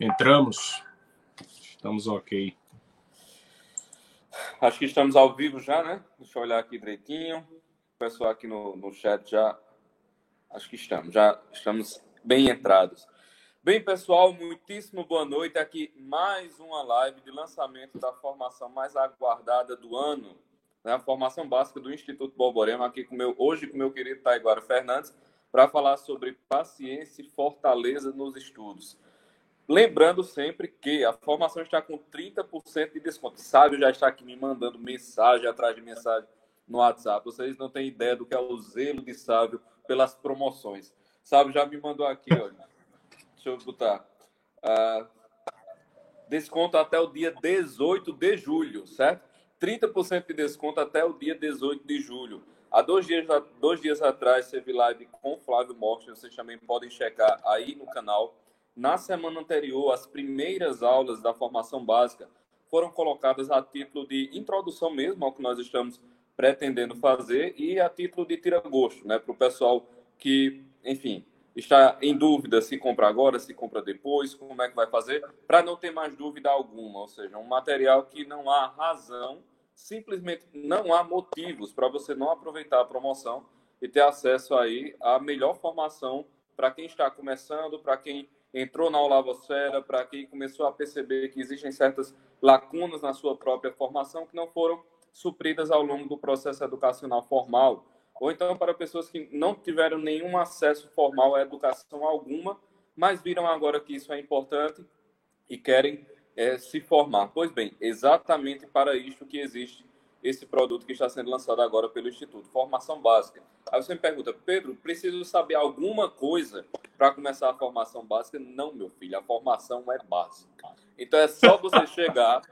Entramos. Estamos ok. Acho que estamos ao vivo já, né? Deixa eu olhar aqui direitinho. O pessoal aqui no, no chat já. Acho que estamos, já estamos bem entrados. Bem, pessoal, muitíssimo boa noite. Aqui mais uma live de lançamento da formação mais aguardada do ano, né? a formação básica do Instituto Borborema, aqui com meu, hoje com meu querido Taiguara Fernandes, para falar sobre paciência e fortaleza nos estudos. Lembrando sempre que a formação está com 30% de desconto. Sábio já está aqui me mandando mensagem atrás de mensagem no WhatsApp. Vocês não têm ideia do que é o zelo de Sábio pelas promoções. Sábio já me mandou aqui, olha. Deixa eu botar. Uh, desconto até o dia 18 de julho, certo? 30% de desconto até o dia 18 de julho. Há dois dias, dois dias atrás teve live com Flávio Morte, vocês também podem checar aí no canal. Na semana anterior, as primeiras aulas da formação básica foram colocadas a título de introdução mesmo ao que nós estamos pretendendo fazer e a título de tira-gosto, né, para o pessoal que, enfim, está em dúvida se compra agora, se compra depois, como é que vai fazer, para não ter mais dúvida alguma, ou seja, um material que não há razão, simplesmente não há motivos para você não aproveitar a promoção e ter acesso aí à melhor formação para quem está começando, para quem entrou na Olavosfera, para quem começou a perceber que existem certas lacunas na sua própria formação que não foram supridas ao longo do processo educacional formal, ou então para pessoas que não tiveram nenhum acesso formal à educação alguma, mas viram agora que isso é importante e querem é, se formar. Pois bem, exatamente para isso que existe esse produto que está sendo lançado agora pelo Instituto, formação básica. Aí você me pergunta, Pedro, preciso saber alguma coisa para começar a formação básica? Não, meu filho, a formação é básica. Então é só você chegar,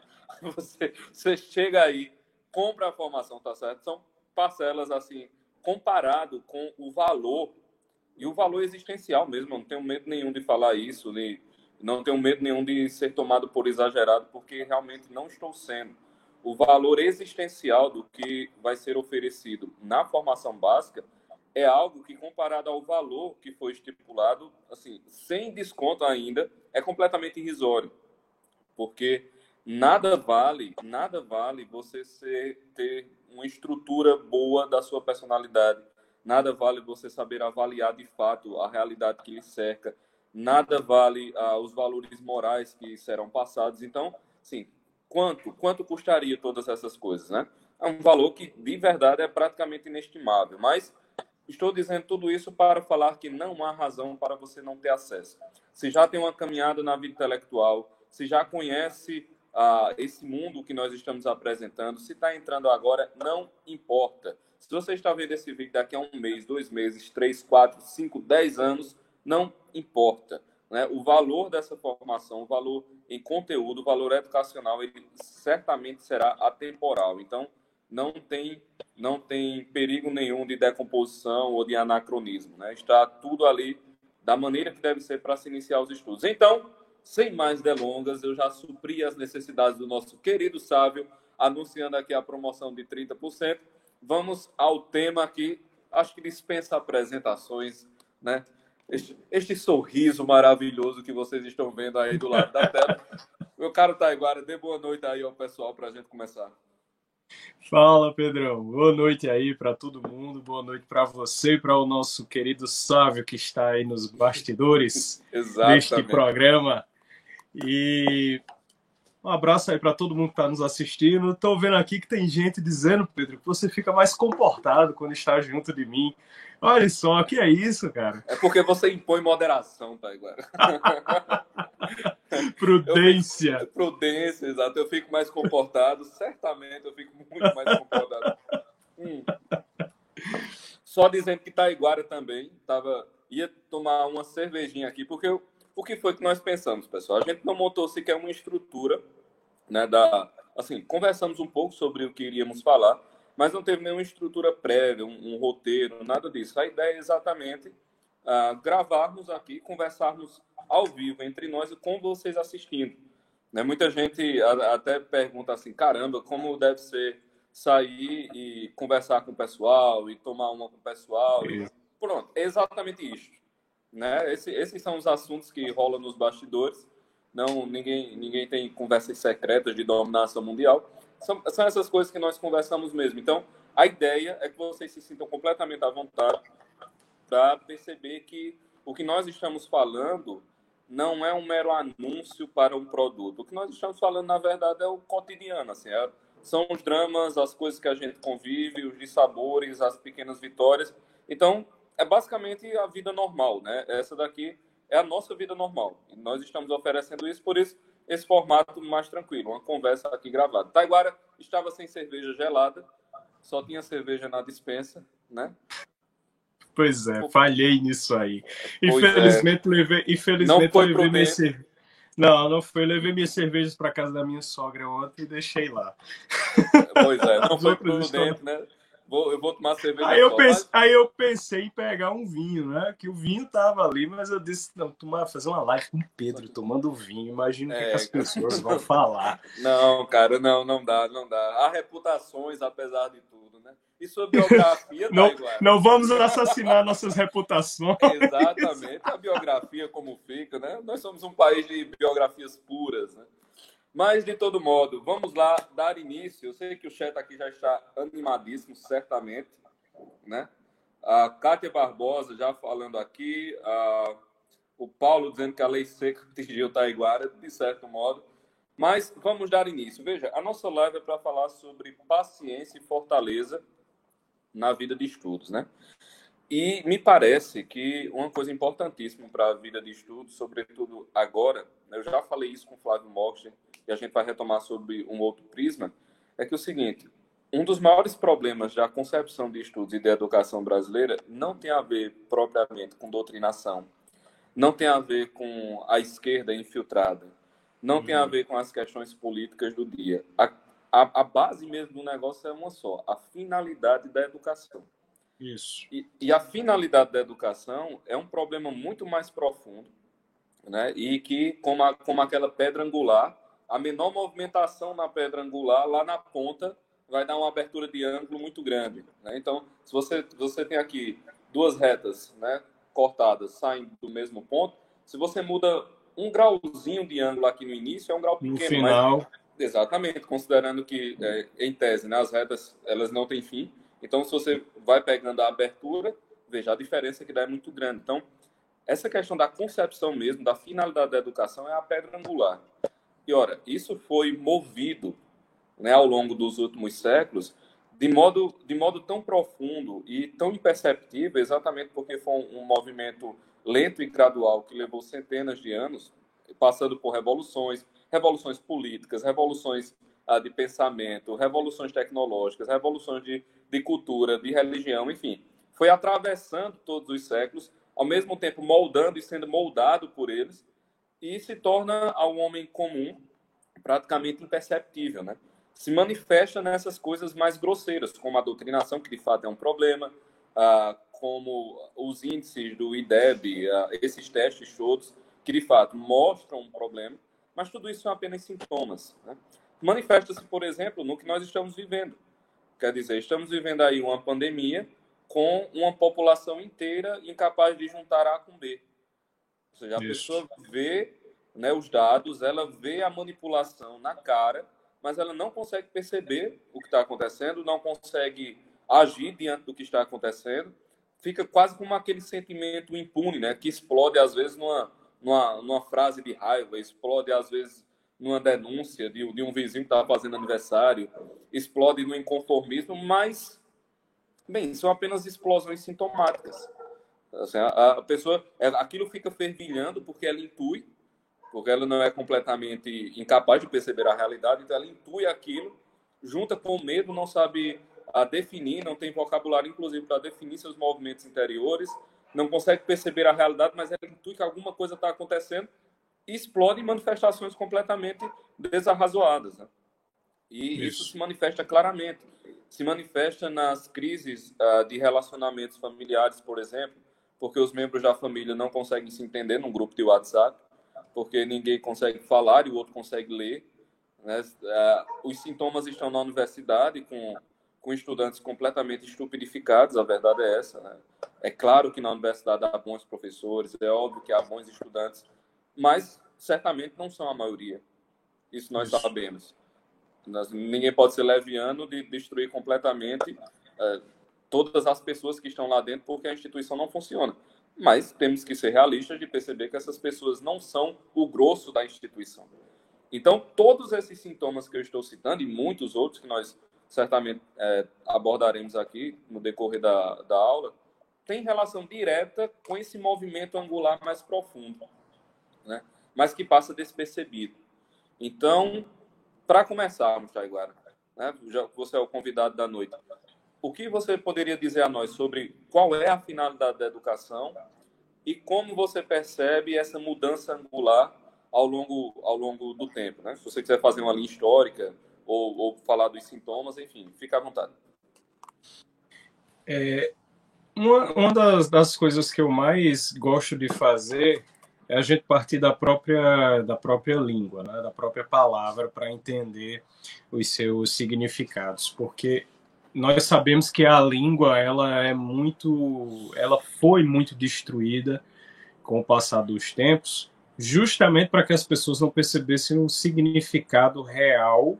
você, você chega aí, compra a formação, tá certo? São parcelas assim, comparado com o valor e o valor existencial mesmo. Eu não tenho medo nenhum de falar isso, nem, não tenho medo nenhum de ser tomado por exagerado, porque realmente não estou sendo o valor existencial do que vai ser oferecido na formação básica é algo que, comparado ao valor que foi estipulado, assim, sem desconto ainda, é completamente irrisório. Porque nada vale, nada vale você ser, ter uma estrutura boa da sua personalidade. Nada vale você saber avaliar de fato a realidade que lhe cerca. Nada vale ah, os valores morais que serão passados. Então, sim, quanto, quanto custaria todas essas coisas, né? É um valor que, de verdade, é praticamente inestimável. Mas estou dizendo tudo isso para falar que não há razão para você não ter acesso. Se já tem uma caminhada na vida intelectual, se já conhece ah, esse mundo que nós estamos apresentando, se está entrando agora, não importa. Se você está vendo esse vídeo daqui a um mês, dois meses, três, quatro, cinco, dez anos, não importa. Né? O valor dessa formação, o valor em conteúdo, o valor educacional, ele certamente será atemporal. Então, não tem, não tem perigo nenhum de decomposição ou de anacronismo. Né? Está tudo ali da maneira que deve ser para se iniciar os estudos. Então, sem mais delongas, eu já supri as necessidades do nosso querido sábio, anunciando aqui a promoção de 30%. Vamos ao tema aqui, acho que dispensa apresentações, né? Este, este sorriso maravilhoso que vocês estão vendo aí do lado da tela. Meu caro Taiguara, dê boa noite aí ao pessoal para a gente começar. Fala, Pedrão. Boa noite aí para todo mundo. Boa noite para você e para o nosso querido Sávio que está aí nos bastidores deste programa. E um abraço aí para todo mundo que está nos assistindo. Estou vendo aqui que tem gente dizendo, Pedro, que você fica mais comportado quando está junto de mim. Olha só, que é isso, cara? É porque você impõe moderação, tá, agora. prudência. Fico, prudência, exato. Eu fico mais comportado. Certamente eu fico muito mais comportado. Hum. Só dizendo que Taiguara também tava, ia tomar uma cervejinha aqui, porque eu, o que foi que nós pensamos, pessoal? A gente não montou sequer uma estrutura, né, da, assim, conversamos um pouco sobre o que iríamos falar, mas não teve nenhuma estrutura prévia, um, um roteiro, nada disso. A ideia é exatamente uh, gravarmos aqui, conversarmos ao vivo entre nós e com vocês assistindo. Né? Muita gente até pergunta assim, caramba, como deve ser sair e conversar com o pessoal e tomar uma com o pessoal. E... Pronto, é exatamente isso. Né? Esse, esses são os assuntos que rolam nos bastidores, não ninguém, ninguém tem conversas secretas de dominação mundial. São, são essas coisas que nós conversamos mesmo. Então, a ideia é que vocês se sintam completamente à vontade para perceber que o que nós estamos falando não é um mero anúncio para um produto. O que nós estamos falando, na verdade, é o cotidiano. Assim, é, são os dramas, as coisas que a gente convive, os dissabores, as pequenas vitórias. Então, é basicamente a vida normal, né? Essa daqui é a nossa vida normal. E nós estamos oferecendo isso, por isso, esse formato mais tranquilo, uma conversa aqui gravada. Taiguara estava sem cerveja gelada, só tinha cerveja na dispensa, né? Pois é, falhei nisso aí. É. Infelizmente, é. levei, infelizmente não foi levei minha cerveja. Não, não foi. Levei minhas cervejas para casa da minha sogra ontem e deixei lá. Pois é, não foi prudente, né? Vou, eu vou tomar cerveja. Aí eu, pense, aí eu pensei em pegar um vinho, né? Que o vinho tava ali, mas eu disse, não, tomar, fazer uma live com o Pedro tomando vinho. Imagina o é, que, as pessoas vão falar. Não, cara, não, não dá, não dá. Há reputações, apesar de tudo, né? E sua biografia tá não, Não vamos assassinar nossas reputações. Exatamente, a biografia como fica, né? Nós somos um país de biografias puras, né? Mas, de todo modo, vamos lá dar início. Eu sei que o chat aqui já está animadíssimo, certamente. Né? A Kátia Barbosa já falando aqui. A... O Paulo dizendo que a lei seca atingiu Taiguara, de certo modo. Mas vamos dar início. Veja, a nossa live é para falar sobre paciência e fortaleza na vida de estudos, né? E me parece que uma coisa importantíssima para a vida de estudos, sobretudo agora, né, eu já falei isso com o Flávio Mochter, e a gente vai retomar sobre um outro prisma, é que é o seguinte, um dos maiores problemas da concepção de estudos e de educação brasileira não tem a ver propriamente com doutrinação, não tem a ver com a esquerda infiltrada, não uhum. tem a uhum. ver com as questões políticas do dia. A, a, a, base mesmo do negócio é uma só, a finalidade da educação. Isso. E, e a finalidade da educação é um problema muito mais profundo, né? E que, como, a, como aquela pedra angular, a menor movimentação na pedra angular, lá na ponta, vai dar uma abertura de ângulo muito grande. Né? Então, se você, você tem aqui duas retas né, cortadas saindo do mesmo ponto, se você muda um grauzinho de ângulo aqui no início, é um grau pequeno. No final... Mas, exatamente, considerando que, é, em tese, né, as retas elas não têm fim. Então, se você vai pegando a abertura, veja, a diferença que dá é muito grande. Então, essa questão da concepção mesmo, da finalidade da educação, é a pedra angular. E ora, isso foi movido né, ao longo dos últimos séculos de modo, de modo tão profundo e tão imperceptível, exatamente porque foi um, um movimento lento e gradual que levou centenas de anos, passando por revoluções, revoluções políticas, revoluções ah, de pensamento, revoluções tecnológicas, revoluções de, de cultura, de religião, enfim. Foi atravessando todos os séculos, ao mesmo tempo moldando e sendo moldado por eles, e se torna ao homem comum praticamente imperceptível, né? Se manifesta nessas coisas mais grosseiras, como a doutrinação, que de fato é um problema, ah, como os índices do IDEB, ah, esses testes todos, que de fato mostram um problema, mas tudo isso são apenas sintomas. Né? Manifesta-se, por exemplo, no que nós estamos vivendo. Quer dizer, estamos vivendo aí uma pandemia com uma população inteira incapaz de juntar A com B. Ou seja, a Isso. pessoa vê né, os dados, ela vê a manipulação na cara, mas ela não consegue perceber o que está acontecendo, não consegue agir diante do que está acontecendo, fica quase como aquele sentimento impune, né, que explode às vezes numa, numa, numa frase de raiva, explode às vezes numa denúncia de, de um vizinho que estava fazendo aniversário, explode no inconformismo, mas, bem, são apenas explosões sintomáticas. Assim, a, a, pessoa, aquilo fica fervilhando porque ela intui, porque ela não é completamente incapaz de perceber a realidade, então ela intui aquilo, junta com o medo, não sabe a definir, não tem vocabulário, inclusive, para definir seus movimentos interiores, não consegue perceber a realidade, mas ela intui que alguma coisa está acontecendo e explode em manifestações completamente desarrazoadas. Né? E isso. isso. se manifesta claramente. Se manifesta nas crises uh, de relacionamentos familiares, por exemplo, porque os membros da família não conseguem se entender num grupo de WhatsApp, porque ninguém consegue falar e o outro consegue ler. Né? Uh, os sintomas estão na universidade com, com estudantes completamente estupidificados, a verdade é essa. Né? É claro que na universidade há bons professores, é óbvio que há bons estudantes, mas certamente não são a maioria. Isso nós Isso. sabemos. Nós, ninguém pode ser leviano de destruir completamente é, todas as pessoas que estão lá dentro, porque a instituição não funciona. Mas temos que ser realistas de perceber que essas pessoas não são o grosso da instituição. Então, todos esses sintomas que eu estou citando, e muitos outros que nós certamente é, abordaremos aqui no decorrer da, da aula, têm relação direta com esse movimento angular mais profundo, né? mas que passa despercebido. Então, para começarmos, Jaiguara, né? Você é o convidado da noite. O que você poderia dizer a nós sobre qual é a finalidade da educação e como você percebe essa mudança angular ao longo, ao longo do tempo? Né? Se você quiser fazer uma linha histórica ou, ou falar dos sintomas, enfim, fica à vontade. É, uma, uma das, das coisas que eu mais gosto de fazer é a gente partir da própria, da própria língua, né? da própria palavra, para entender os seus significados, porque nós sabemos que a língua ela é muito, ela foi muito destruída com o passar dos tempos, justamente para que as pessoas não percebessem o significado real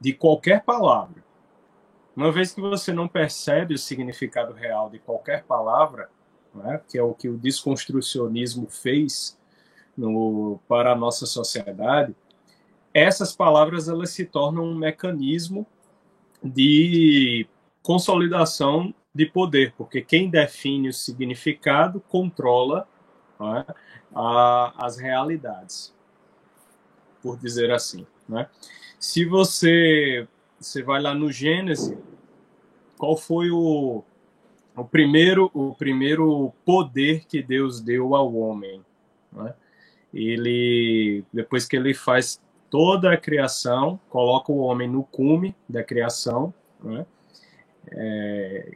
de qualquer palavra. Uma vez que você não percebe o significado real de qualquer palavra, né, que é o que o desconstrucionismo fez no, para a nossa sociedade, essas palavras elas se tornam um mecanismo de consolidação de poder, porque quem define o significado controla né, a, as realidades, por dizer assim. Né? Se você você vai lá no Gênesis, qual foi o, o primeiro o primeiro poder que Deus deu ao homem? Né? Ele depois que ele faz toda a criação, coloca o homem no cume da criação, né? é,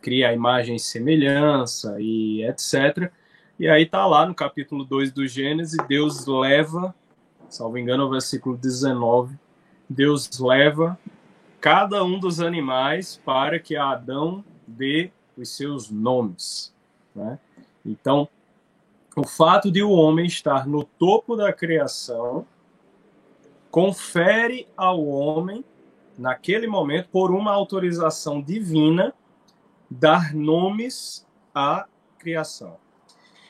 cria a imagem e semelhança e etc. E aí tá lá no capítulo 2 do Gênesis, Deus leva, salvo engano, o versículo 19, Deus leva cada um dos animais para que Adão dê os seus nomes. Né? Então, o fato de o homem estar no topo da criação confere ao homem, naquele momento, por uma autorização divina, dar nomes à criação.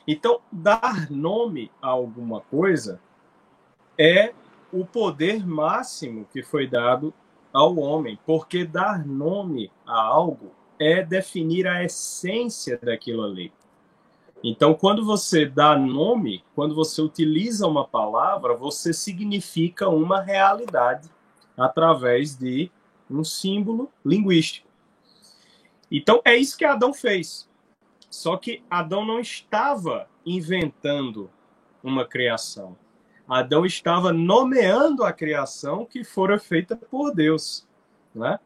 Então, dar nome a alguma coisa é o poder máximo que foi dado ao homem, porque dar nome a algo é definir a essência daquilo ali. Então, quando você dá nome, quando você utiliza uma palavra, você significa uma realidade através de um símbolo linguístico. Então, é isso que Adão fez. Só que Adão não estava inventando uma criação. Adão estava nomeando a criação que fora feita por Deus. Né?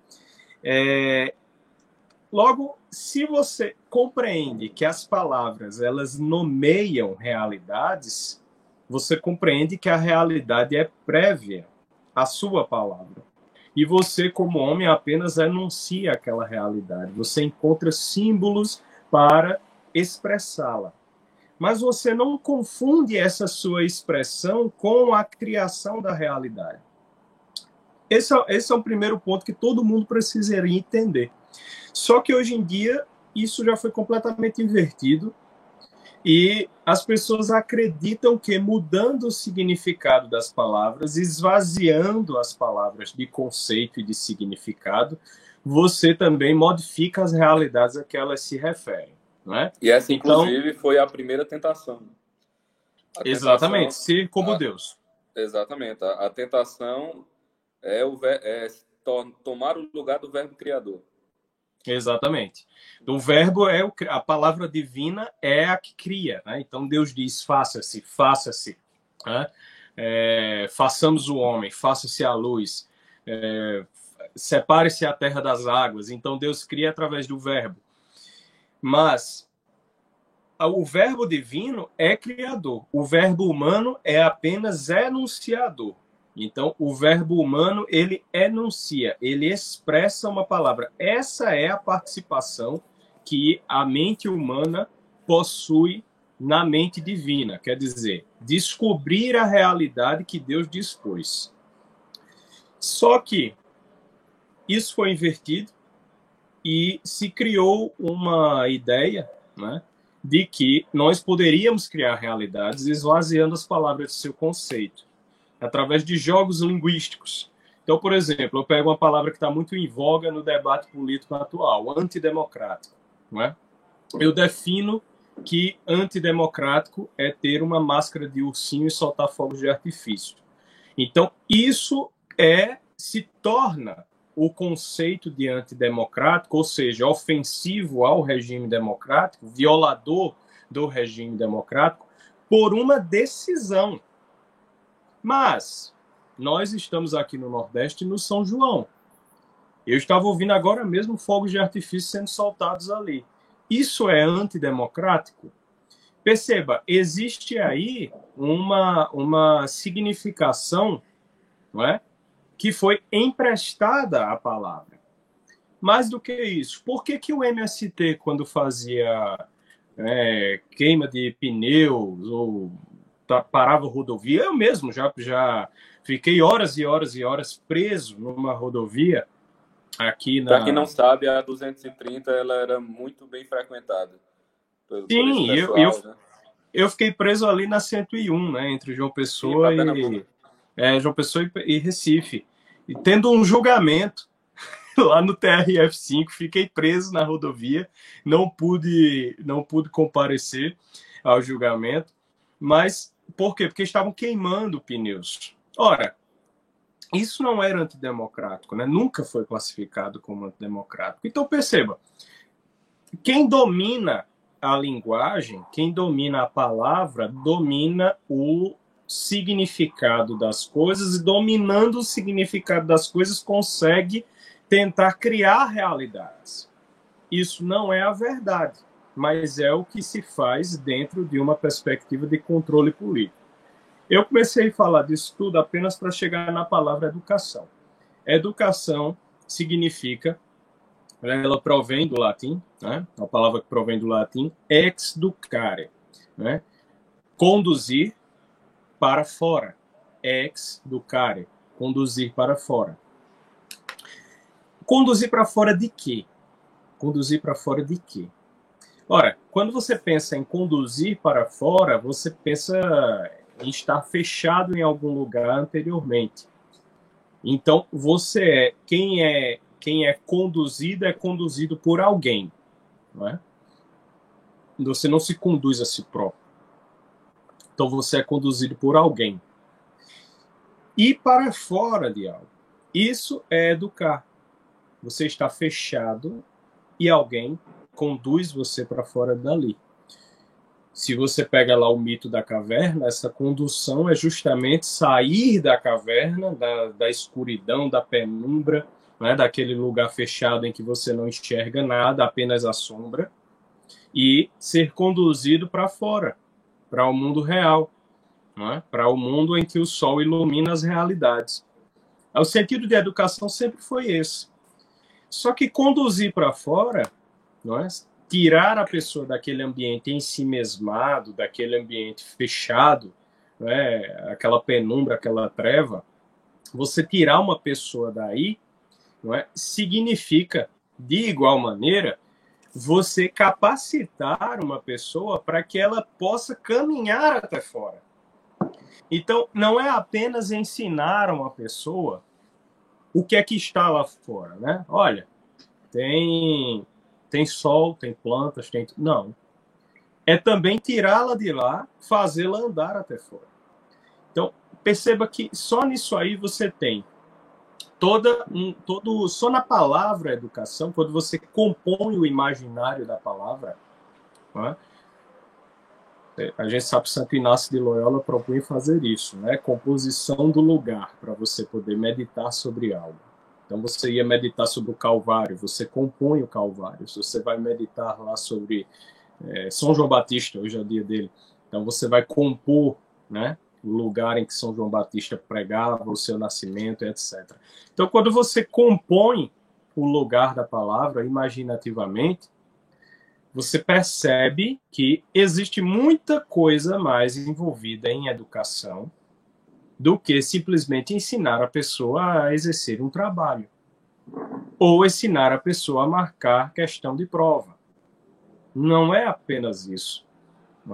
É, logo, se você compreende que as palavras elas nomeiam realidades, você compreende que a realidade é prévia à sua palavra. E você, como homem, apenas enuncia aquela realidade. Você encontra símbolos para expressá-la mas você não confunde essa sua expressão com a criação da realidade. Esse é, esse é o primeiro ponto que todo mundo precisaria entender. Só que hoje em dia isso já foi completamente invertido e as pessoas acreditam que mudando o significado das palavras, esvaziando as palavras de conceito e de significado, você também modifica as realidades a que elas se referem. Né? E essa, então, inclusive, foi a primeira tentação. A exatamente, tentação, ser como a, Deus. Exatamente. A, a tentação é, o, é to, tomar o lugar do verbo criador. Exatamente. O verbo é o, a palavra divina é a que cria. Né? Então Deus diz: faça-se, faça-se. Né? É, façamos o homem, faça-se a luz. É, separe-se a terra das águas. Então Deus cria através do verbo. Mas o verbo divino é criador, o verbo humano é apenas enunciador. Então, o verbo humano, ele enuncia, ele expressa uma palavra. Essa é a participação que a mente humana possui na mente divina, quer dizer, descobrir a realidade que Deus dispôs. Só que isso foi invertido e se criou uma ideia né, de que nós poderíamos criar realidades esvaziando as palavras de seu conceito, através de jogos linguísticos. Então, por exemplo, eu pego uma palavra que está muito em voga no debate político atual, antidemocrático. Não é? Eu defino que antidemocrático é ter uma máscara de ursinho e soltar fogos de artifício. Então, isso é se torna o conceito de antidemocrático, ou seja, ofensivo ao regime democrático, violador do regime democrático, por uma decisão. Mas nós estamos aqui no Nordeste, no São João. Eu estava ouvindo agora mesmo fogos de artifício sendo soltados ali. Isso é antidemocrático? Perceba, existe aí uma, uma significação não é? que foi emprestada à palavra. Mais do que isso, por que, que o MST, quando fazia é, queima de pneus ou parava rodovia, eu mesmo já, já fiquei horas e horas e horas preso numa rodovia aqui na. Para quem não sabe, a 230 ela era muito bem frequentada. Sim, pessoal, eu, eu, né? eu fiquei preso ali na 101, né, entre João Pessoa Sim, e é, João Pessoa e, e Recife. E tendo um julgamento lá no TRF5, fiquei preso na rodovia, não pude, não pude comparecer ao julgamento, mas por quê? Porque estavam queimando pneus. Ora, isso não era antidemocrático, né? nunca foi classificado como antidemocrático. Então perceba, quem domina a linguagem, quem domina a palavra, domina o significado das coisas e dominando o significado das coisas consegue tentar criar realidades. Isso não é a verdade, mas é o que se faz dentro de uma perspectiva de controle político. Eu comecei a falar disso tudo apenas para chegar na palavra educação. Educação significa, ela provém do latim, né? a palavra que provém do latim, ex ducare, né? conduzir para fora, ex ducare, conduzir para fora. Conduzir para fora de quê? Conduzir para fora de quê? Ora, quando você pensa em conduzir para fora, você pensa estar fechado em algum lugar anteriormente. Então, você é quem é quem é conduzido é conduzido por alguém, não é? Você não se conduz a si próprio. Então você é conduzido por alguém. E para fora de algo. Isso é educar. Você está fechado e alguém conduz você para fora dali se você pega lá o mito da caverna, essa condução é justamente sair da caverna, da, da escuridão, da penumbra, né, daquele lugar fechado em que você não enxerga nada, apenas a sombra, e ser conduzido para fora, para o mundo real, né, para o mundo em que o sol ilumina as realidades. O sentido de educação sempre foi esse. Só que conduzir para fora, não é? tirar a pessoa daquele ambiente em si mesmado, daquele ambiente fechado, né, aquela penumbra, aquela treva, você tirar uma pessoa daí, não é, significa, de igual maneira, você capacitar uma pessoa para que ela possa caminhar até fora. Então, não é apenas ensinar uma pessoa o que é que está lá fora, né? Olha, tem tem sol, tem plantas, tem. Não. É também tirá-la de lá, fazê-la andar até fora. Então, perceba que só nisso aí você tem toda um, todo só na palavra educação, quando você compõe o imaginário da palavra, né? a gente sabe que Santo Inácio de Loyola propõe fazer isso, né? Composição do lugar para você poder meditar sobre algo. Então você ia meditar sobre o Calvário, você compõe o Calvário. Se você vai meditar lá sobre é, São João Batista, hoje é o dia dele, então você vai compor, né? O lugar em que São João Batista pregava, o seu nascimento, etc. Então, quando você compõe o lugar da palavra imaginativamente, você percebe que existe muita coisa mais envolvida em educação do que simplesmente ensinar a pessoa a exercer um trabalho ou ensinar a pessoa a marcar questão de prova. Não é apenas isso.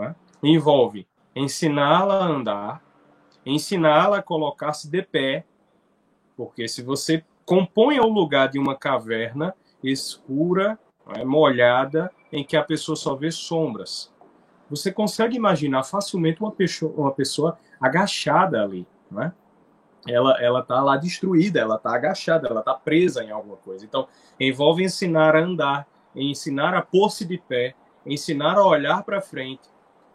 É? Envolve ensiná-la a andar, ensiná-la a colocar-se de pé, porque se você compõe o lugar de uma caverna escura, é, molhada, em que a pessoa só vê sombras, você consegue imaginar facilmente uma pessoa, uma pessoa agachada ali, né? Ela ela tá lá destruída, ela tá agachada, ela tá presa em alguma coisa. Então, envolve ensinar a andar, ensinar a pôr-se de pé, ensinar a olhar para frente,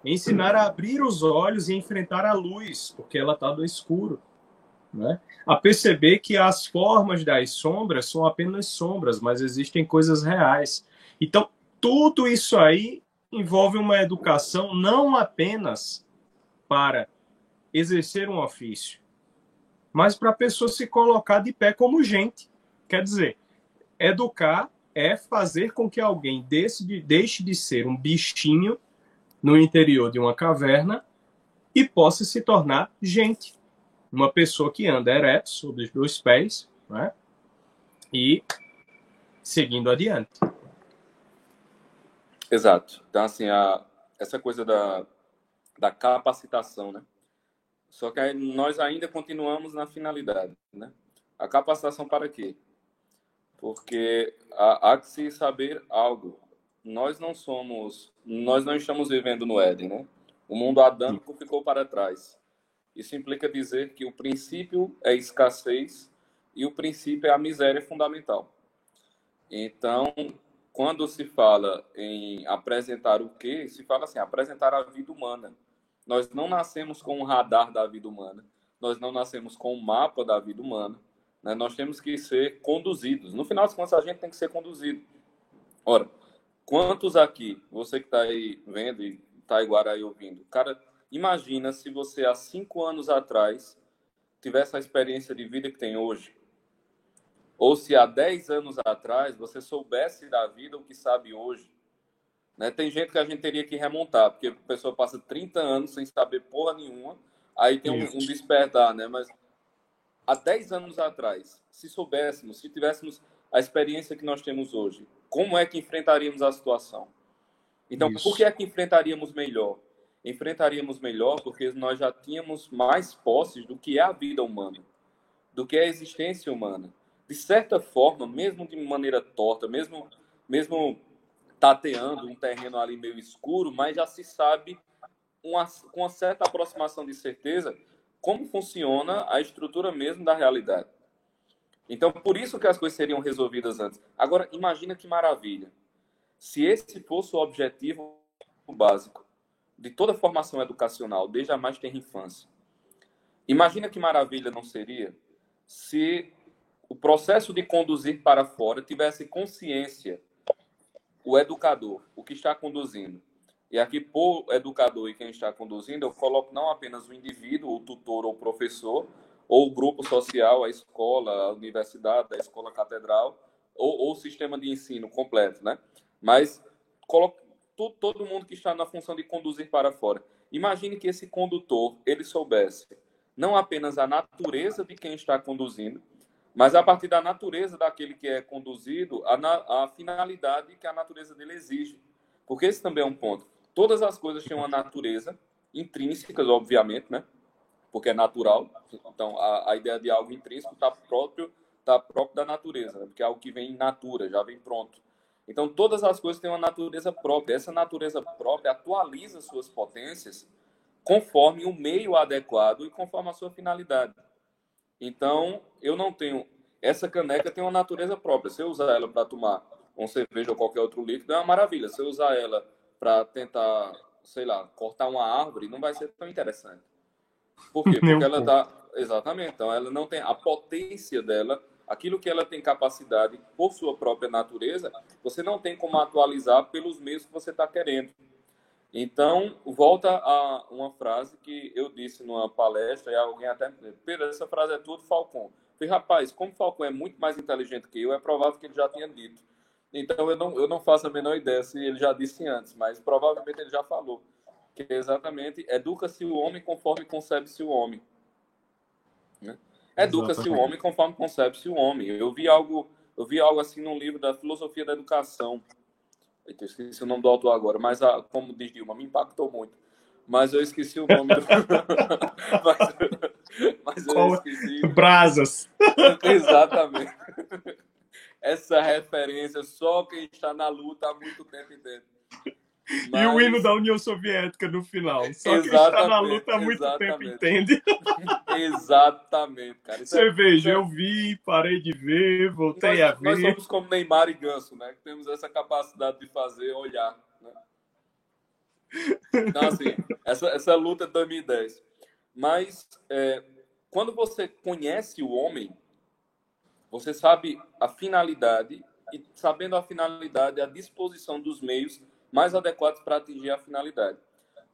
ensinar a abrir os olhos e enfrentar a luz, porque ela está no escuro. Né? A perceber que as formas das sombras são apenas sombras, mas existem coisas reais. Então, tudo isso aí envolve uma educação não apenas para exercer um ofício, mas para a pessoa se colocar de pé como gente. Quer dizer, educar é fazer com que alguém deixe de, deixe de ser um bichinho no interior de uma caverna e possa se tornar gente. Uma pessoa que anda ereto sobre os dois pés né? e seguindo adiante. Exato. Então, assim, a, essa coisa da, da capacitação, né? Só que nós ainda continuamos na finalidade, né? A capacitação para quê? porque há, que se saber algo. Nós não somos, nós não estamos vivendo no Éden, né? O mundo adâmico ficou para trás. Isso implica dizer que o princípio é escassez e o princípio é a miséria fundamental. Então, quando se fala em apresentar o quê? Se fala assim, apresentar a vida humana. Nós não nascemos com o radar da vida humana. Nós não nascemos com o mapa da vida humana. Né? Nós temos que ser conduzidos. No final das contas, a gente tem que ser conduzido. Ora, quantos aqui, você que está aí vendo e está igual aí ouvindo, cara, imagina se você há cinco anos atrás tivesse a experiência de vida que tem hoje. Ou se há dez anos atrás você soubesse da vida o que sabe hoje. Né? Tem gente que a gente teria que remontar, porque a pessoa passa 30 anos sem saber porra nenhuma, aí tem um, um despertar, né? Mas há 10 anos atrás, se soubéssemos, se tivéssemos a experiência que nós temos hoje, como é que enfrentaríamos a situação? Então, Isso. por que é que enfrentaríamos melhor? Enfrentaríamos melhor porque nós já tínhamos mais posses do que é a vida humana, do que é a existência humana. De certa forma, mesmo de maneira torta, mesmo, mesmo tateando um terreno ali meio escuro, mas já se sabe uma, com uma certa aproximação de certeza como funciona a estrutura mesmo da realidade. Então, por isso que as coisas seriam resolvidas antes. Agora, imagina que maravilha. Se esse fosse o objetivo básico de toda formação educacional, desde a mais tenra infância. Imagina que maravilha não seria se o processo de conduzir para fora tivesse consciência o educador, o que está conduzindo, e aqui, por educador e quem está conduzindo, eu coloco não apenas o indivíduo, o tutor ou o professor, ou o grupo social, a escola, a universidade, a escola catedral, ou, ou o sistema de ensino completo, né? Mas coloco todo, mundo que está na função de conduzir para fora. Imagine que esse condutor, ele soubesse não apenas a natureza de quem está conduzindo, mas a partir da natureza daquele que é conduzido, a, a finalidade que a natureza dele exige. Porque esse também é um ponto. Todas as coisas têm uma natureza intrínsecas, obviamente, né? Porque é natural. Então, a, a ideia de algo intrínseco está próprio, tá próprio da natureza, né? porque é algo que vem in natura, já vem pronto. Então, todas as coisas têm uma natureza própria. Essa natureza própria atualiza suas potências conforme o meio adequado e conforme a sua finalidade. Então, eu não tenho. Essa caneca tem uma natureza própria. Se eu usar ela para tomar uma cerveja ou qualquer outro líquido, é uma maravilha. Se eu usar ela para tentar, sei lá, cortar uma árvore, não vai ser tão interessante. Por quê? Porque ela dá. Exatamente. Então, ela não tem a potência dela, aquilo que ela tem capacidade por sua própria natureza, você não tem como atualizar pelos meios que você está querendo. Então, volta a uma frase que eu disse numa palestra, e alguém até me Pedro, essa frase é tudo Falcon. Eu falei, rapaz, como Falcon é muito mais inteligente que eu, é provável que ele já tenha dito. Então eu não, eu não faço a menor ideia se ele já disse antes, mas provavelmente ele já falou. Que é exatamente educa-se o homem conforme concebe-se o homem. Né? Educa-se o homem conforme concebe-se o homem. Eu vi algo, eu vi algo assim num livro da filosofia da educação. Eu esqueci o nome do autor agora, mas a, como diz Dilma, me impactou muito. Mas eu esqueci o nome do. mas, mas eu esqueci. Brasas. Exatamente. Essa referência, só quem está na luta há muito tempo entende. Mas... E o hino da União Soviética no final. Só quem está na luta há muito exatamente. tempo entende. Exatamente, cara. Isso Você é, veja, é... eu vi, parei de ver, voltei nós, a ver. Nós somos como Neymar e Ganso, né? Que temos essa capacidade de fazer, olhar. Né? Então, assim, essa, essa luta é de 2010. Mas, é, quando você conhece o homem, você sabe a finalidade e, sabendo a finalidade, a disposição dos meios mais adequados para atingir a finalidade.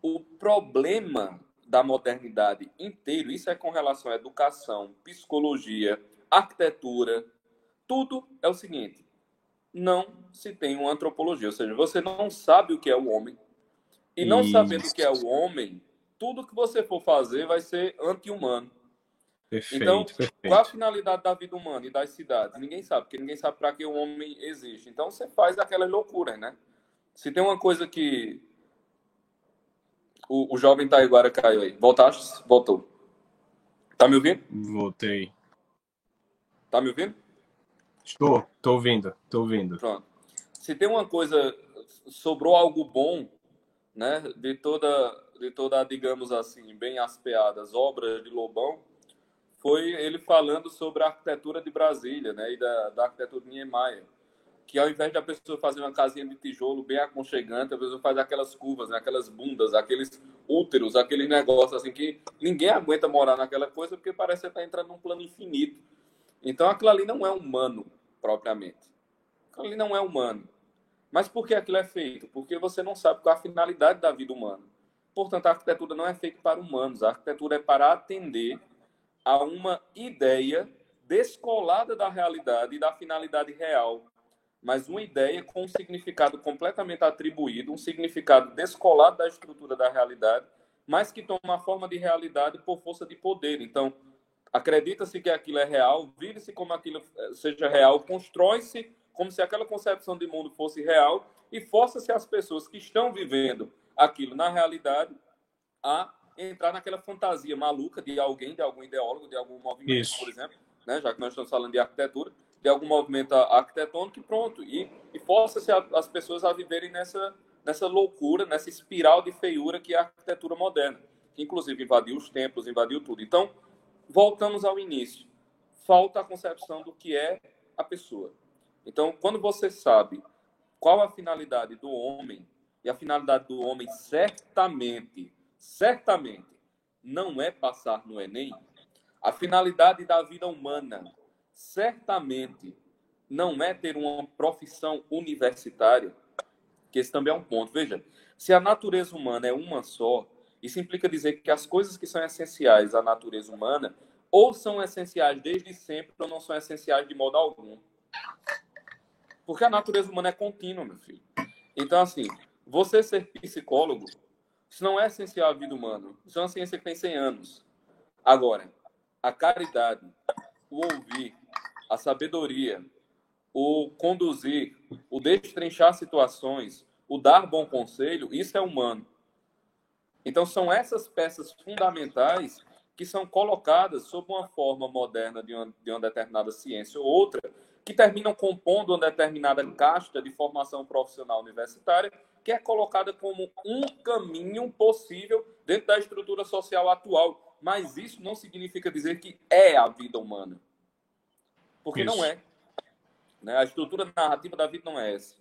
O problema da modernidade inteiro, isso é com relação à educação, psicologia, arquitetura, tudo é o seguinte: não se tem uma antropologia, ou seja, você não sabe o que é o homem, e não Isso. sabendo o que é o homem, tudo que você for fazer vai ser anti-humano. Perfeito, então, perfeito. qual a finalidade da vida humana e das cidades? Ninguém sabe, porque ninguém sabe para que o homem existe. Então, você faz aquelas loucuras, né? Se tem uma coisa que o, o jovem Taiguara caiu aí. Voltaste? Voltou. Tá me ouvindo? Voltei. Tá me ouvindo? Estou, estou ouvindo, estou ouvindo. Pronto. Se tem uma coisa, sobrou algo bom né, de toda, de toda, digamos assim, bem aspeadas obras de Lobão, foi ele falando sobre a arquitetura de Brasília, né, e da, da arquitetura de Niemeyer, que ao invés de a pessoa fazer uma casinha de tijolo bem aconchegante, a pessoa faz aquelas curvas, né, aquelas bundas, aqueles úteros, aquele negócio assim que ninguém aguenta morar naquela coisa porque parece que está entrando num plano infinito. Então aquilo ali não é humano propriamente. Aquilo ali não é humano. Mas por que aquilo é feito? Porque você não sabe qual é a finalidade da vida humana. Portanto, a arquitetura não é feita para humanos. A arquitetura é para atender a uma ideia descolada da realidade e da finalidade real. Mas uma ideia com um significado completamente atribuído, um significado descolado da estrutura da realidade, mas que toma forma de realidade por força de poder. Então, acredita-se que aquilo é real, vive-se como aquilo eh, seja real, constrói-se como se aquela concepção de mundo fosse real e força-se as pessoas que estão vivendo aquilo na realidade a entrar naquela fantasia maluca de alguém, de algum ideólogo, de algum movimento, Isso. por exemplo, né? já que nós estamos falando de arquitetura, de algum movimento arquitetônico e pronto. E, e força-se as pessoas a viverem nessa, nessa loucura, nessa espiral de feiura que é a arquitetura moderna, que inclusive invadiu os templos, invadiu tudo. Então, voltamos ao início. Falta a concepção do que é a pessoa. Então, quando você sabe qual a finalidade do homem, e a finalidade do homem certamente, certamente, não é passar no Enem, a finalidade da vida humana certamente não é ter uma profissão universitária, que esse também é um ponto. Veja, se a natureza humana é uma só, isso implica dizer que as coisas que são essenciais à natureza humana ou são essenciais desde sempre ou não são essenciais de modo algum. Porque a natureza humana é contínua, meu filho. Então, assim, você ser psicólogo, isso não é essencial à vida humana. Isso é uma ciência que tem 100 anos. Agora, a caridade, o ouvir, a sabedoria, o conduzir, o destrinchar situações, o dar bom conselho, isso é humano. Então, são essas peças fundamentais que são colocadas sob uma forma moderna de uma, de uma determinada ciência ou outra, que terminam compondo uma determinada casta de formação profissional universitária, que é colocada como um caminho possível dentro da estrutura social atual. Mas isso não significa dizer que é a vida humana. Porque isso. não é. Né? A estrutura narrativa da vida não é essa.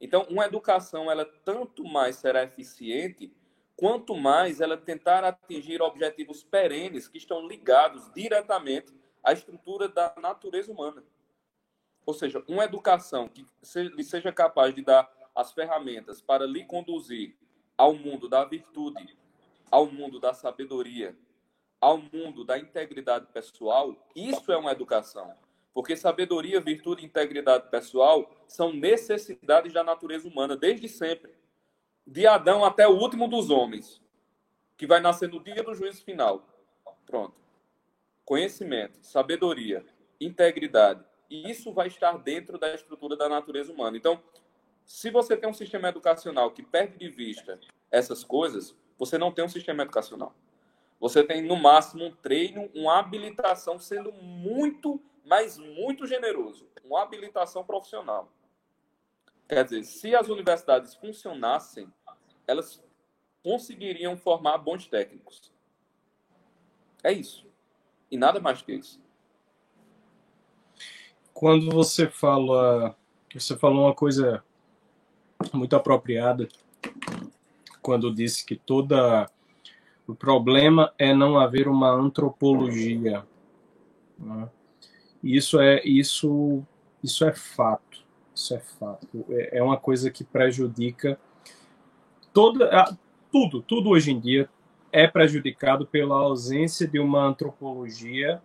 Então, uma educação, ela tanto mais será eficiente, quanto mais ela tentar atingir objetivos perenes que estão ligados diretamente à estrutura da natureza humana. Ou seja, uma educação que seja capaz de dar as ferramentas para lhe conduzir ao mundo da virtude, ao mundo da sabedoria, ao mundo da integridade pessoal, isso é uma educação. Porque sabedoria, virtude e integridade pessoal são necessidades da natureza humana desde sempre. De Adão até o último dos homens, que vai nascer no dia do juízo final. Pronto. Conhecimento, sabedoria, integridade. E isso vai estar dentro da estrutura da natureza humana. Então, se você tem um sistema educacional que perde de vista essas coisas, você não tem um sistema educacional. Você tem, no máximo, um treino, uma habilitação sendo muito, mas muito generoso. Uma habilitação profissional. Quer dizer, se as universidades funcionassem, elas conseguiriam formar bons técnicos. É isso. E nada mais que isso. Quando você fala. Você falou uma coisa muito apropriada quando disse que toda o problema é não haver uma antropologia. Né? Isso é isso isso é fato. Isso é fato. É, é uma coisa que prejudica toda tudo, tudo hoje em dia é prejudicado pela ausência de uma antropologia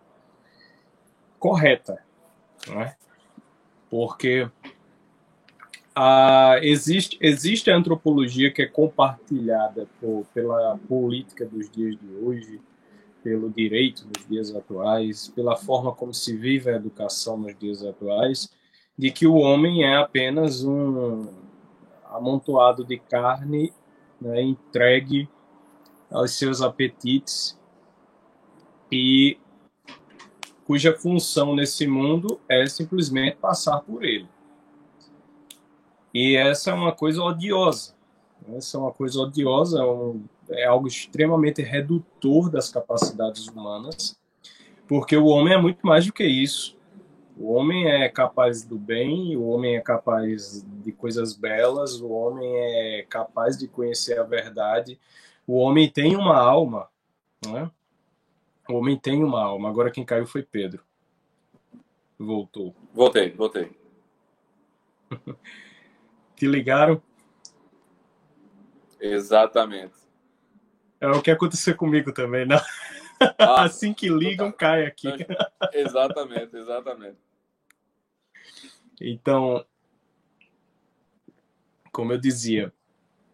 correta, é? Porque ah, existe, existe a antropologia que é compartilhada por, pela política dos dias de hoje, pelo direito nos dias atuais, pela forma como se vive a educação nos dias atuais, de que o homem é apenas um amontoado de carne né, entregue aos seus apetites e cuja função nesse mundo é simplesmente passar por ele. E essa é uma coisa odiosa. Essa é uma coisa odiosa, é, um, é algo extremamente redutor das capacidades humanas, porque o homem é muito mais do que isso. O homem é capaz do bem, o homem é capaz de coisas belas, o homem é capaz de conhecer a verdade. O homem tem uma alma, não é? O homem tem uma alma. Agora quem caiu foi Pedro. Voltou. Voltei, voltei. Te ligaram? Exatamente. É o que aconteceu comigo também, não? Ah, assim que ligam, tá. cai aqui. Exatamente, exatamente. Então, como eu dizia,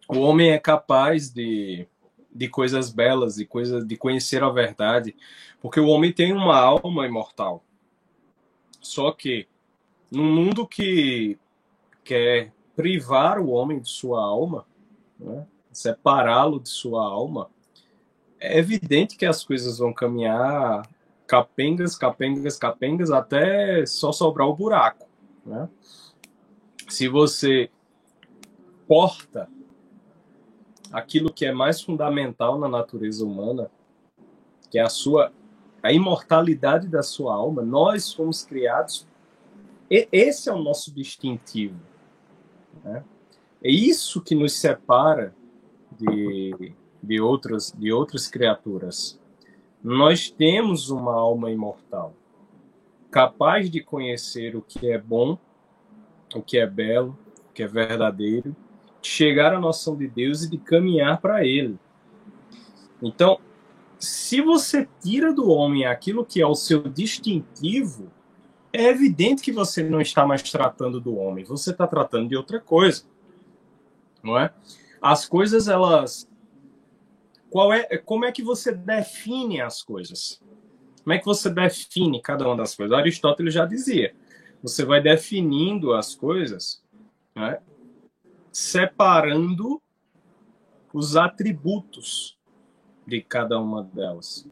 o homem é capaz de, de coisas belas, de coisas de conhecer a verdade, porque o homem tem uma alma imortal. Só que num mundo que quer privar o homem de sua alma, né? separá-lo de sua alma, é evidente que as coisas vão caminhar capengas, capengas, capengas, até só sobrar o buraco. Né? Se você porta aquilo que é mais fundamental na natureza humana, que é a sua a imortalidade da sua alma, nós fomos criados. esse é o nosso distintivo. Né? É isso que nos separa de, de, outras, de outras criaturas. Nós temos uma alma imortal, capaz de conhecer o que é bom, o que é belo, o que é verdadeiro, de chegar à noção de Deus e de caminhar para Ele. Então, se você tira do homem aquilo que é o seu distintivo, é evidente que você não está mais tratando do homem, você está tratando de outra coisa, não é? As coisas elas, qual é, como é que você define as coisas? Como é que você define cada uma das coisas? Aristóteles já dizia, você vai definindo as coisas, é? separando os atributos de cada uma delas.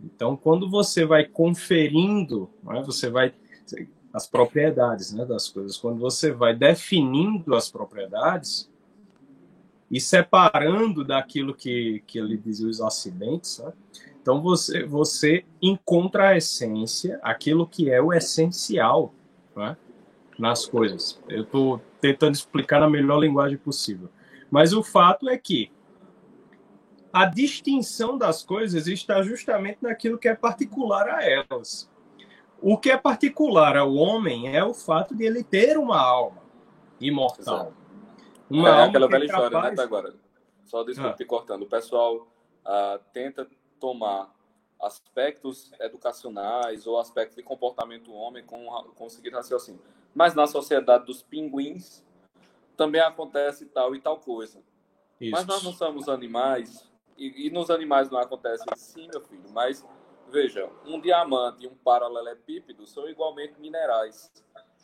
Então, quando você vai conferindo, né, você vai as propriedades né, das coisas, quando você vai definindo as propriedades e separando daquilo que, que ele dizia os acidentes, né, então você, você encontra a essência, aquilo que é o essencial né, nas coisas. Eu estou tentando explicar na melhor linguagem possível. Mas o fato é que a distinção das coisas está justamente naquilo que é particular a elas. O que é particular ao homem é o fato de ele ter uma alma imortal. Uma é aquela velha capaz... história, né, agora? Só desculpa ah. te cortando. O pessoal ah, tenta tomar aspectos educacionais ou aspectos de comportamento do homem com conseguir raciocínio. Mas na sociedade dos pinguins também acontece tal e tal coisa. Isso. Mas nós não somos animais e, e, nos animais não acontece assim, meu filho. Mas veja, um diamante e um paralelepípedo são igualmente minerais.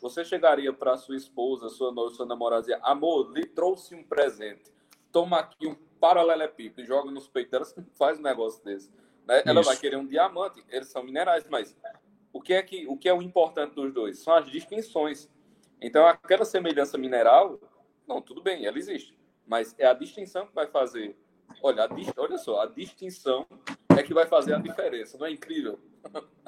Você chegaria para sua esposa, sua noiva, sua namorada e amor, lhe trouxe um presente. Toma aqui um paralelepípedo e joga nos peitos dela, você não faz um negócio desse. Né? Ela vai querer um diamante, eles são minerais, mas o que é que o que é o importante dos dois? São as distinções. Então, aquela semelhança mineral, não, tudo bem, ela existe, mas é a distinção que vai fazer. Olha, olha só, a distinção é que vai fazer a diferença. Não é incrível?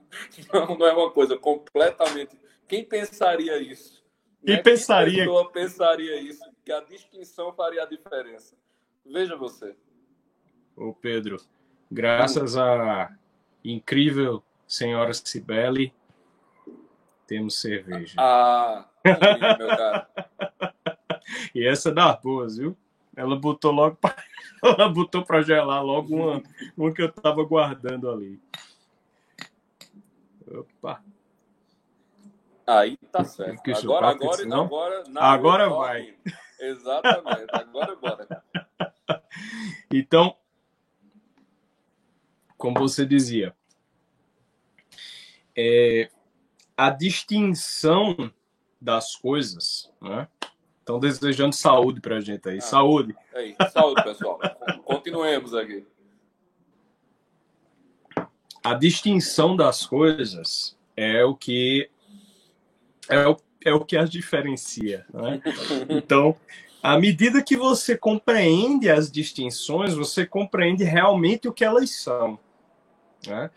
Não, não é uma coisa completamente. Quem pensaria isso? Quem é pensaria? Quem pessoa pensaria isso? Que a distinção faria a diferença. Veja você. Ô Pedro, Graças à incrível senhora Cibele, temos cerveja. Ah, meu cara. e essa é das boas, viu? Ela botou logo pra... ela botou para gelar logo uma, uma que eu tava guardando ali. Opa. Aí tá certo. Agora, agora, agora, agora vai. Exatamente. Agora bora. Então, como você dizia, é, a distinção das coisas, né? Estão desejando saúde para a gente aí. Ah, saúde. Aí, saúde, pessoal. Continuemos aqui. A distinção das coisas é o que é o, é o que as diferencia. Né? Então, à medida que você compreende as distinções, você compreende realmente o que elas são. Né?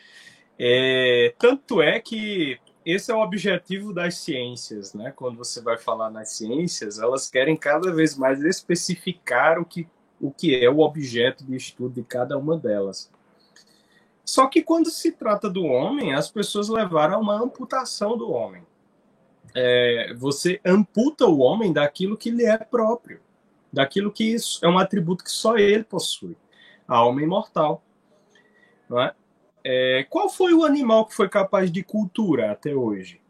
É, tanto é que esse é o objetivo das ciências, né? Quando você vai falar nas ciências, elas querem cada vez mais especificar o que, o que é o objeto de estudo de cada uma delas. Só que quando se trata do homem, as pessoas levaram a uma amputação do homem. É, você amputa o homem daquilo que lhe é próprio, daquilo que é um atributo que só ele possui, a alma imortal. Não é? É, qual foi o animal que foi capaz de cultura até hoje?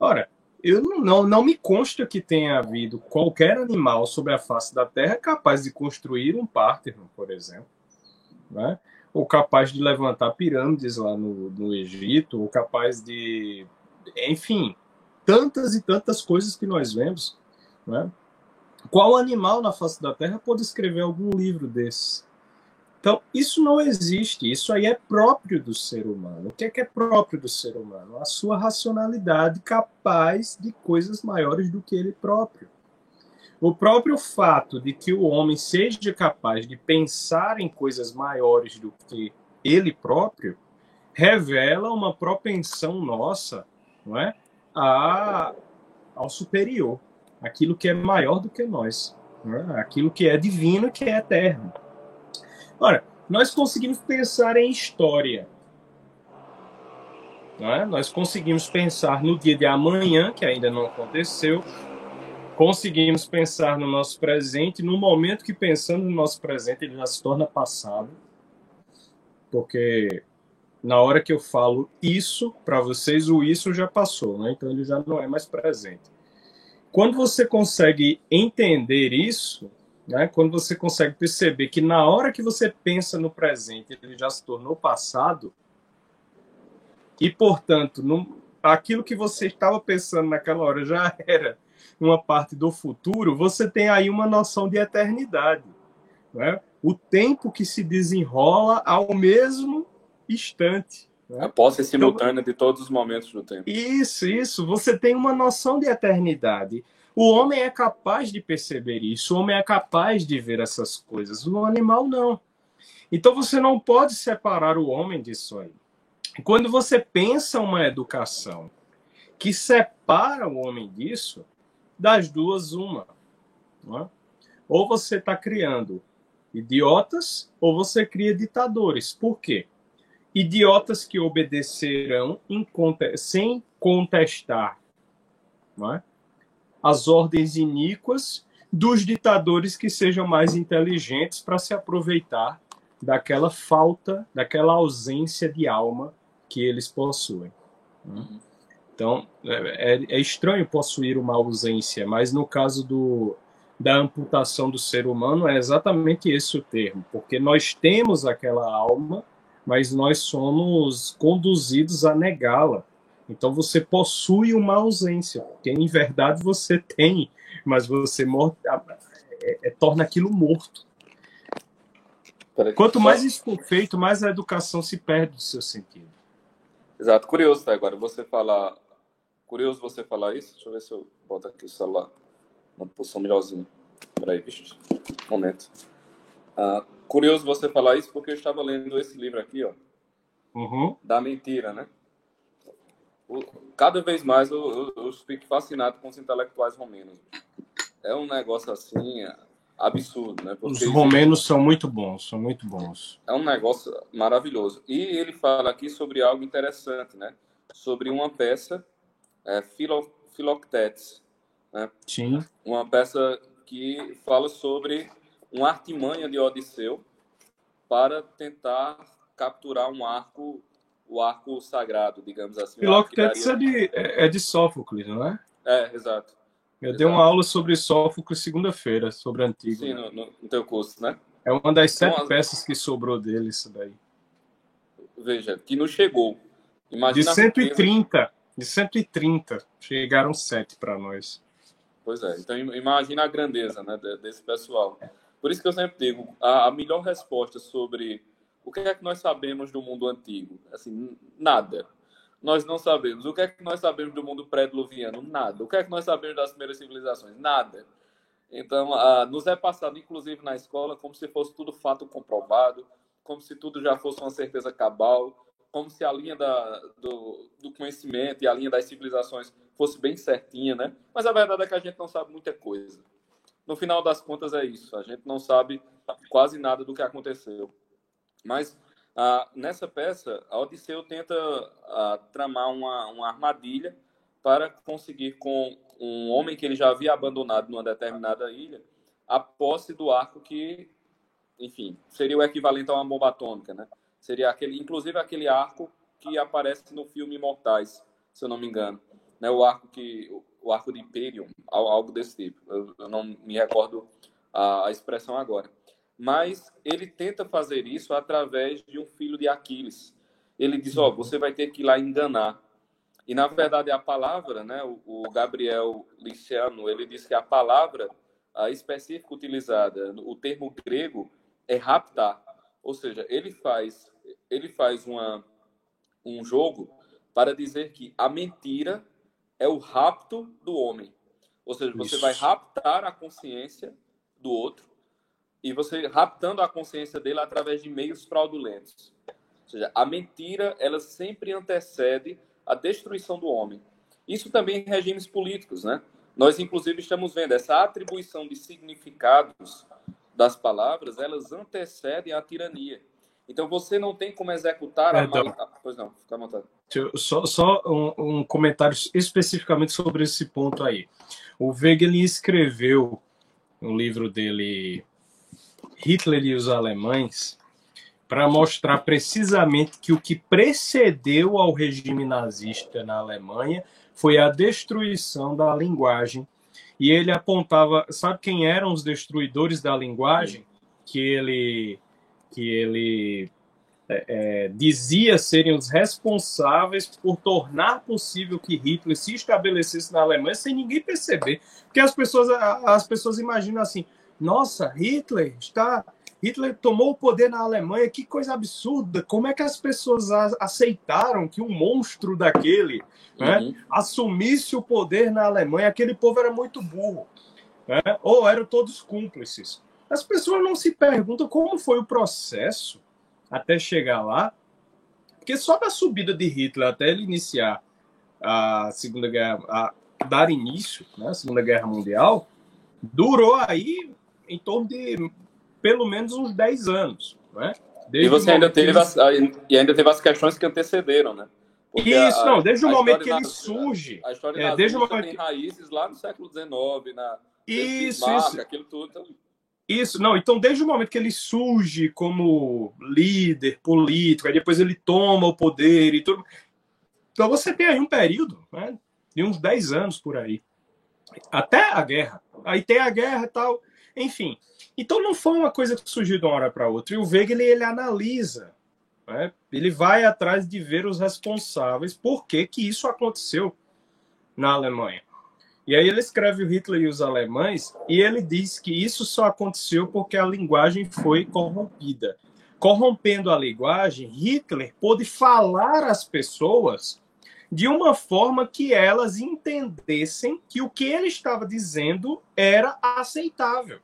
Ora, eu não, não me consta que tenha havido qualquer animal sobre a face da Terra capaz de construir um Párteno, por exemplo, né? ou capaz de levantar pirâmides lá no, no Egito, ou capaz de. Enfim, tantas e tantas coisas que nós vemos. Né? Qual animal na face da Terra pode escrever algum livro desse? Então, isso não existe, isso aí é próprio do ser humano. O que é que é próprio do ser humano? A sua racionalidade capaz de coisas maiores do que ele próprio. O próprio fato de que o homem seja capaz de pensar em coisas maiores do que ele próprio revela uma propensão nossa, não é, a, ao superior, aquilo que é maior do que nós, é? aquilo que é divino, que é eterno. Ora, nós conseguimos pensar em história. É? Nós conseguimos pensar no dia de amanhã, que ainda não aconteceu. Conseguimos pensar no nosso presente. No momento que pensamos no nosso presente, ele já se torna passado. Porque na hora que eu falo isso para vocês, o isso já passou, né? então ele já não é mais presente. Quando você consegue entender isso, né? Quando você consegue perceber que na hora que você pensa no presente, ele já se tornou passado, e, portanto, aquilo que você estava pensando naquela hora já era uma parte do futuro, você tem aí uma noção de eternidade. Né? O tempo que se desenrola ao mesmo instante. Né? A posse simultânea então, de todos os momentos do tempo. Isso, isso. Você tem uma noção de eternidade. O homem é capaz de perceber isso, o homem é capaz de ver essas coisas, o animal não. Então você não pode separar o homem disso aí. Quando você pensa uma educação que separa o homem disso, das duas, uma. É? Ou você está criando idiotas, ou você cria ditadores. Por quê? Idiotas que obedecerão sem contestar. É? as ordens iníquas dos ditadores que sejam mais inteligentes para se aproveitar daquela falta, daquela ausência de alma que eles possuem. Uhum. Então, é, é, é, estranho possuir uma ausência, mas no caso do, da amputação do ser humano é exatamente esse o termo, porque nós temos aquela alma, mas nós somos conduzidos a negá-la. Então você possui uma ausência, porque em verdade você tem, mas você é, é, torna aquilo morto. Quanto mais isso for feito, mais a educação se perde do seu sentido. Exato. Curioso, tá? Agora você falar Curioso você falar isso. Deixa eu ver se eu boto aqui o celular na posição melhorzinha. Peraí, bicho. Um momento. Ah, curioso você falar isso porque eu estava lendo esse livro aqui, ó. Uhum. Da mentira, né? Cada vez mais eu, eu, eu, fico fascinado com os intelectuais romenos. É um negócio assim absurdo, né? Porque os romenos são muito bons, são muito bons. É um negócio maravilhoso. E ele fala aqui sobre algo interessante, né? Sobre uma peça é, Philo, Philoctetes. Né? Sim. Uma peça que fala sobre uma artimanha de Odisseu para tentar capturar um arco, o arco sagrado, digamos assim. Philoctetes daria... é, de, é, é de Sófocles, não é? É, exato. Eu exato. dei uma aula sobre Sófocles segunda-feira, sobre Antigo. Sim, no, no, no, teu curso, né? É uma das sete então, peças que sobrou dele, isso daí. Veja, que não chegou. Imagina de 130. De 130, chegaram sete para nós. Pois é, então imagina a grandeza né, desse pessoal. Por isso que eu sempre digo, a, a melhor resposta sobre o que é que nós sabemos do mundo antigo? Assim, nada. Nós não sabemos. O que é que nós sabemos do mundo pré-diluviano? Nada. O que é que nós sabemos das primeiras civilizações? Nada. Então, nos é passado, inclusive na escola, como se fosse tudo fato comprovado, como se tudo já fosse uma certeza cabal, como se a linha da, do, do, conhecimento e a linha das civilizações fosse bem certinha, né? Mas a verdade é que a gente não sabe muita coisa. No final das contas é isso, a gente não sabe quase nada do que aconteceu. Mas ah, nessa peça, a Odisseu tenta ah, tramar uma, uma armadilha para conseguir com um homem que ele já havia abandonado numa determinada ilha a posse do arco que, enfim, seria o equivalente a uma bomba atômica, né? Seria aquele, inclusive aquele arco que aparece no filme Imortais, se eu não me engano, né? O arco que o arco de Imperium, algo desse tipo. Eu, eu não me recordo a, a, expressão agora. Mas ele tenta fazer isso através de um filho de Aquiles. Ele diz: "Ó, oh, você vai ter que ir lá enganar". E na verdade a palavra, né? O, o Gabriel Liciano, ele diz que a palavra a específica utilizada, o termo grego é raptar. Ou seja, ele faz ele faz uma, um jogo para dizer que a mentira é o rapto do homem. Ou seja, você Isso. vai raptar a consciência do outro e você raptando a consciência dele através de meios fraudulentos. Ou seja, a mentira, ela sempre antecede a destruição do homem. Isso também em regimes políticos, né? Nós, inclusive, estamos vendo essa atribuição de significados das palavras, elas antecedem a tirania. Então você não tem como executar a então. Pois não, fica à vontade. Só, só um, um, comentário especificamente sobre esse ponto aí. O Wegelin escreveu no livro dele Hitler e os Alemães para mostrar precisamente que o que precedeu ao regime nazista na Alemanha foi a destruição da linguagem. E ele apontava, sabe quem eram os destruidores da linguagem? Que ele que ele é, é, dizia serem os responsáveis por tornar possível que Hitler se estabelecesse na Alemanha sem ninguém perceber. Porque as pessoas, as pessoas imaginam assim: nossa, Hitler está. Hitler tomou o poder na Alemanha, que coisa absurda! Como é que as pessoas aceitaram que um monstro daquele né, uhum. assumisse o poder na Alemanha? Aquele povo era muito burro. Né? Ou eram todos cúmplices. As pessoas não se perguntam como foi o processo até chegar lá, porque só da subida de Hitler até ele iniciar a Segunda Guerra, a dar início, né, a Segunda Guerra Mundial, durou aí em torno de pelo menos uns 10 anos, né? Desde e você ainda teve ele... as, e ainda teve as questões que antecederam, né? Porque Isso, a, não, desde o momento que ele surge. A história é, desde o momento tem raízes lá no século XIX, na isso, Bismarck, isso. aquilo tudo. Então... Isso, não, então desde o momento que ele surge como líder político, aí depois ele toma o poder e tudo. Então você tem aí um período, né, de uns 10 anos por aí, até a guerra. Aí tem a guerra e tal, enfim. Então não foi uma coisa que surgiu de uma hora para outra. E o Wegener, ele, ele analisa, né, ele vai atrás de ver os responsáveis por que, que isso aconteceu na Alemanha. E aí ele escreve o Hitler e os alemães e ele diz que isso só aconteceu porque a linguagem foi corrompida. Corrompendo a linguagem, Hitler pôde falar às pessoas de uma forma que elas entendessem que o que ele estava dizendo era aceitável.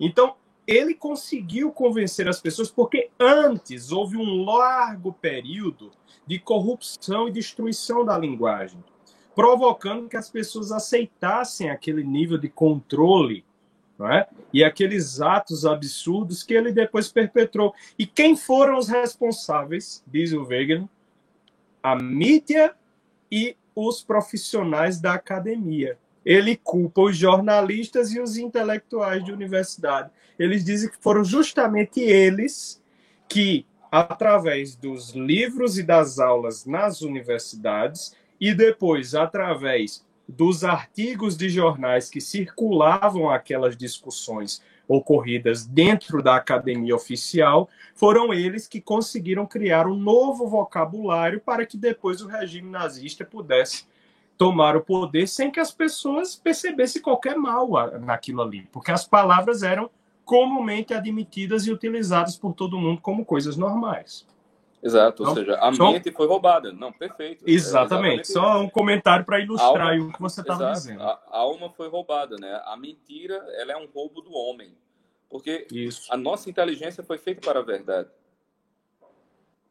Então, ele conseguiu convencer as pessoas porque antes houve um largo período de corrupção e destruição da linguagem provocando que as pessoas aceitassem aquele nível de controle é? e aqueles atos absurdos que ele depois perpetrou. E quem foram os responsáveis, diz o Wegener? A mídia e os profissionais da academia. Ele culpa os jornalistas e os intelectuais de universidade. Eles dizem que foram justamente eles que, através dos livros e das aulas nas universidades, e depois, através dos artigos de jornais que circulavam aquelas discussões ocorridas dentro da academia oficial, foram eles que conseguiram criar um novo vocabulário para que depois o regime nazista pudesse tomar o poder sem que as pessoas percebessem qualquer mal naquilo ali, porque as palavras eram comumente admitidas e utilizadas por todo mundo como coisas normais. Exato, ou seja, a só... mente foi roubada. Não, perfeito. Exatamente. É só um comentário para ilustrar alma... o que você estava dizendo. A, a, alma foi roubada, né? A mentira, ela é um roubo do homem. Porque Isso. a nossa inteligência foi feita para a verdade.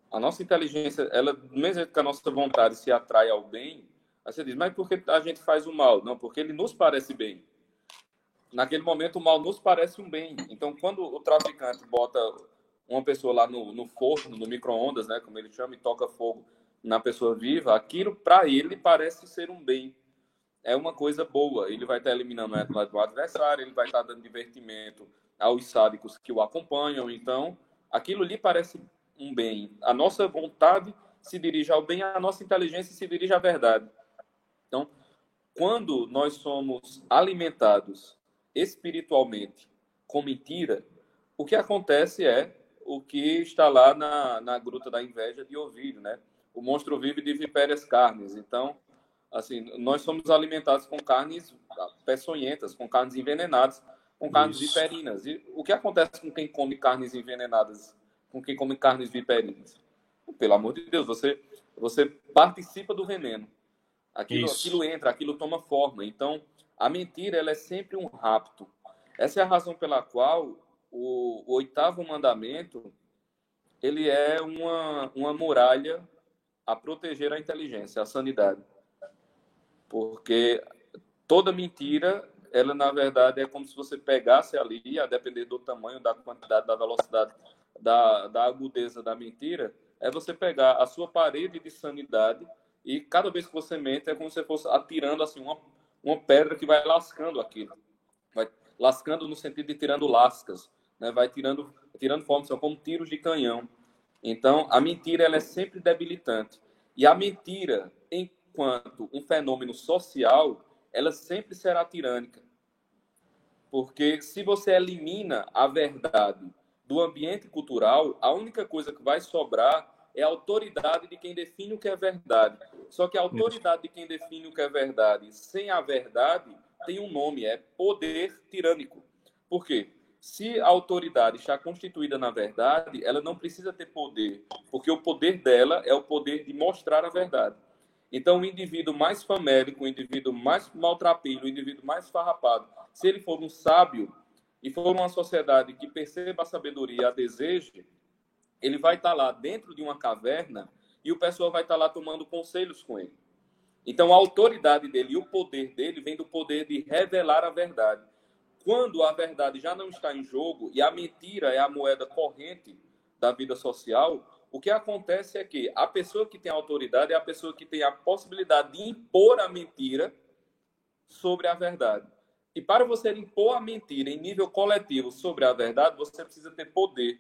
A nossa inteligência, ela, mesmo que a nossa vontade se atrai ao bem, aí você diz, mas por que a gente faz o mal? Não, porque ele nos parece bem. Naquele momento, o mal nos parece um bem. Então, quando o traficante bota uma pessoa lá no, no forno, no micro-ondas, né, como ele chama, e toca fogo na pessoa viva, aquilo para ele parece ser um bem. É uma coisa boa. Ele vai estar eliminando o adversário, ele vai estar dando divertimento aos sádicos que o acompanham. Então, aquilo lhe parece um bem. A nossa vontade se dirige ao bem, a nossa inteligência se dirige à verdade. Então, quando nós somos alimentados espiritualmente com mentira, o que acontece é o que está lá na, na Gruta da Inveja de Ovídio, né? O monstro vive de vipérias carnes. Então, assim, nós somos alimentados com carnes peçonhentas, com carnes envenenadas, com carnes Isso. viperinas. E o que acontece com quem come carnes envenenadas, com quem come carnes viperinas? Pelo amor de Deus, você, você participa do veneno. Aquilo, aquilo entra, aquilo toma forma. Então, a mentira ela é sempre um rapto. Essa é a razão pela qual o, o oitavo mandamento ele é uma, uma muralha a proteger a inteligência, a sanidade. Porque toda mentira, ela na verdade é como se você pegasse ali, a depender do tamanho, da quantidade, da velocidade, da, da agudeza da mentira, é você pegar a sua parede de sanidade e cada vez que você mente é como se fosse atirando assim uma, uma pedra que vai lascando aquilo. Vai lascando no sentido de tirando lascas né, vai tirando, tirando forma, são como tiros de canhão. Então, a mentira ela é sempre debilitante. E a mentira, enquanto um fenômeno social, ela sempre será tirânica. Porque se você elimina a verdade do ambiente cultural, a única coisa que vai sobrar é a autoridade de quem define o que é verdade. Só que a autoridade de quem define o que é verdade sem a verdade tem um nome, é poder tirânico. Por quê? Se a autoridade está constituída na verdade, ela não precisa ter poder, porque o poder dela é o poder de mostrar a verdade. Então, o indivíduo mais famélico, o indivíduo mais maltrapilho, o indivíduo mais farrapado, se ele for um sábio e for uma sociedade que perceba a sabedoria e a deseje, ele vai estar lá dentro de uma caverna e o pessoal vai estar lá tomando conselhos com ele. Então, a autoridade dele e o poder dele vem do poder de revelar a verdade quando a verdade já não está em jogo e a mentira é a moeda corrente da vida social, o que acontece é que a pessoa que tem autoridade é a pessoa que tem a possibilidade de impor a mentira sobre a verdade. E para você impor a mentira em nível coletivo sobre a verdade, você precisa ter poder.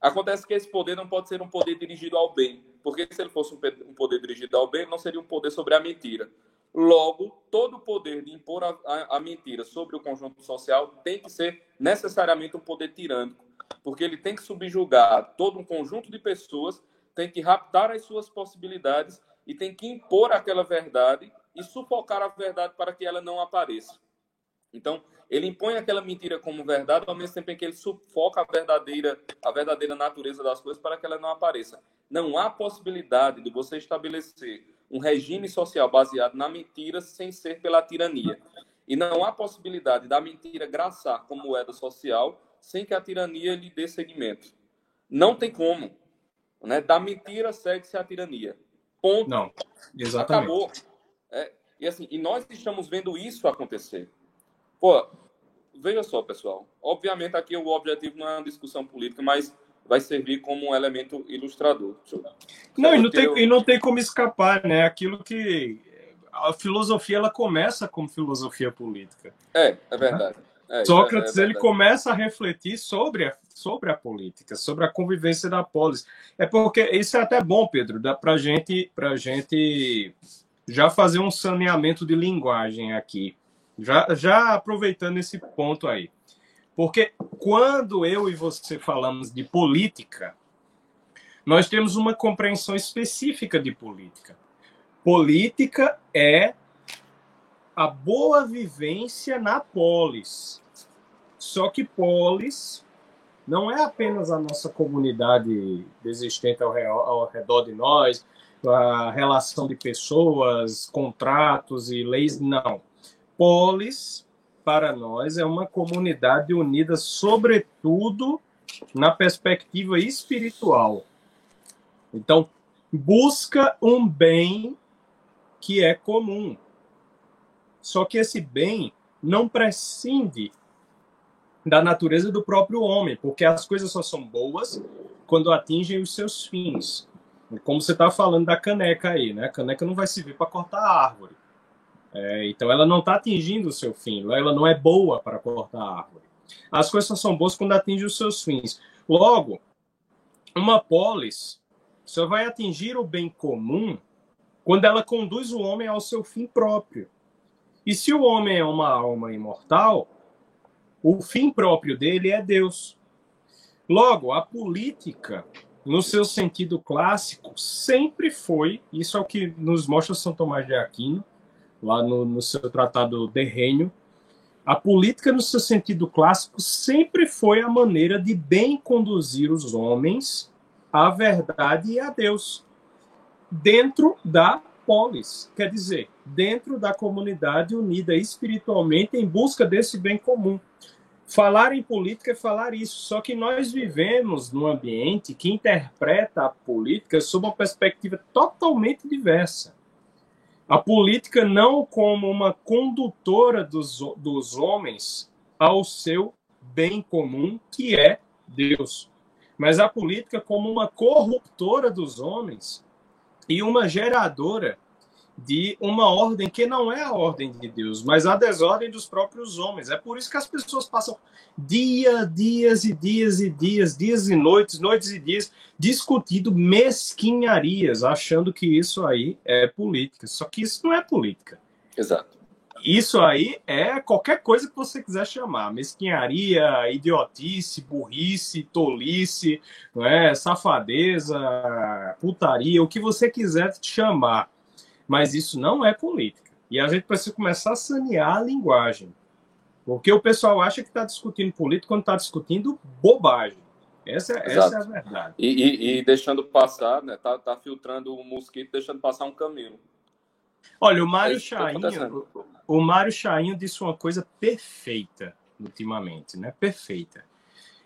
Acontece que esse poder não pode ser um poder dirigido ao bem, porque se ele fosse um poder dirigido ao bem, não seria um poder sobre a mentira. Logo, todo o poder de impor a, a, a, mentira sobre o conjunto social tem que ser necessariamente um poder tirânico, porque ele tem que subjugar todo um conjunto de pessoas, tem que raptar as suas possibilidades e tem que impor aquela verdade e sufocar a verdade para que ela não apareça. Então, ele impõe aquela mentira como verdade, ao mesmo tempo em que ele sufoca a verdadeira, a verdadeira natureza das coisas para que ela não apareça. Não há possibilidade de você estabelecer um regime social baseado na mentira sem ser pela tirania. E não há possibilidade da mentira graçar como moeda social sem que a tirania lhe dê seguimento. Não tem como. Né? Da mentira segue-se a tirania. Ponto. Não, exatamente. Acabou. É, e, assim, e nós estamos vendo isso acontecer. Pô, veja só, pessoal. Obviamente aqui o objetivo não é uma discussão política, mas vai servir como um elemento ilustrador. Não, e não, tem, eu... e não tem como escapar, né? Aquilo que a filosofia ela começa como filosofia política. É, é verdade. É, Sócrates é, é ele começa a refletir sobre a, sobre a política, sobre a convivência da polis. É porque isso é até bom, Pedro, dá para gente, a gente já fazer um saneamento de linguagem aqui, já, já aproveitando esse ponto aí. Porque quando eu e você falamos de política, nós temos uma compreensão específica de política. Política é a boa vivência na polis. Só que polis não é apenas a nossa comunidade existente ao, ao redor de nós, a relação de pessoas, contratos e leis, não. Polis para nós é uma comunidade unida, sobretudo na perspectiva espiritual. Então, busca um bem que é comum. Só que esse bem não prescinde da natureza do próprio homem, porque as coisas só são boas quando atingem os seus fins. Como você está falando da caneca aí, né? A caneca não vai servir para cortar a árvore. É, então ela não está atingindo o seu fim, ela não é boa para cortar a árvore. As coisas só são boas quando atingem os seus fins. Logo, uma polis só vai atingir o bem comum quando ela conduz o homem ao seu fim próprio. E se o homem é uma alma imortal, o fim próprio dele é Deus. Logo, a política, no seu sentido clássico, sempre foi, isso é o que nos mostra São Tomás de Aquino, lá no, no seu tratado De Reino, a política, no seu sentido clássico, sempre foi a maneira de bem conduzir os homens à verdade e a Deus, dentro da polis, quer dizer, dentro da comunidade unida espiritualmente em busca desse bem comum. Falar em política é falar isso, só que nós vivemos num ambiente que interpreta a política sob uma perspectiva totalmente diversa a política não como uma condutora dos, dos homens ao seu bem comum, que é Deus, mas a política como uma corruptora dos homens e uma geradora de uma ordem que não é a ordem de Deus, mas a desordem dos próprios homens. É por isso que as pessoas passam dia, dias e dias e dias, dias e noites, noites e dias, discutindo mesquinharias, achando que isso aí é política. Só que isso não é política. Exato. Isso aí é qualquer coisa que você quiser chamar. Mesquinharia, idiotice, burrice, tolice, não é? safadeza, putaria, o que você quiser chamar mas isso não é política. E a gente precisa começar a sanear a linguagem. Porque o pessoal acha que está discutindo política quando está discutindo bobagem. Essa, essa é a verdade. E, e, e, deixando passar, né? Tá, tá filtrando o mosquito, deixando passar um camelo. Olha, o Mário é Chainho, o Mário Chainho disse uma coisa perfeita ultimamente, né? Perfeita.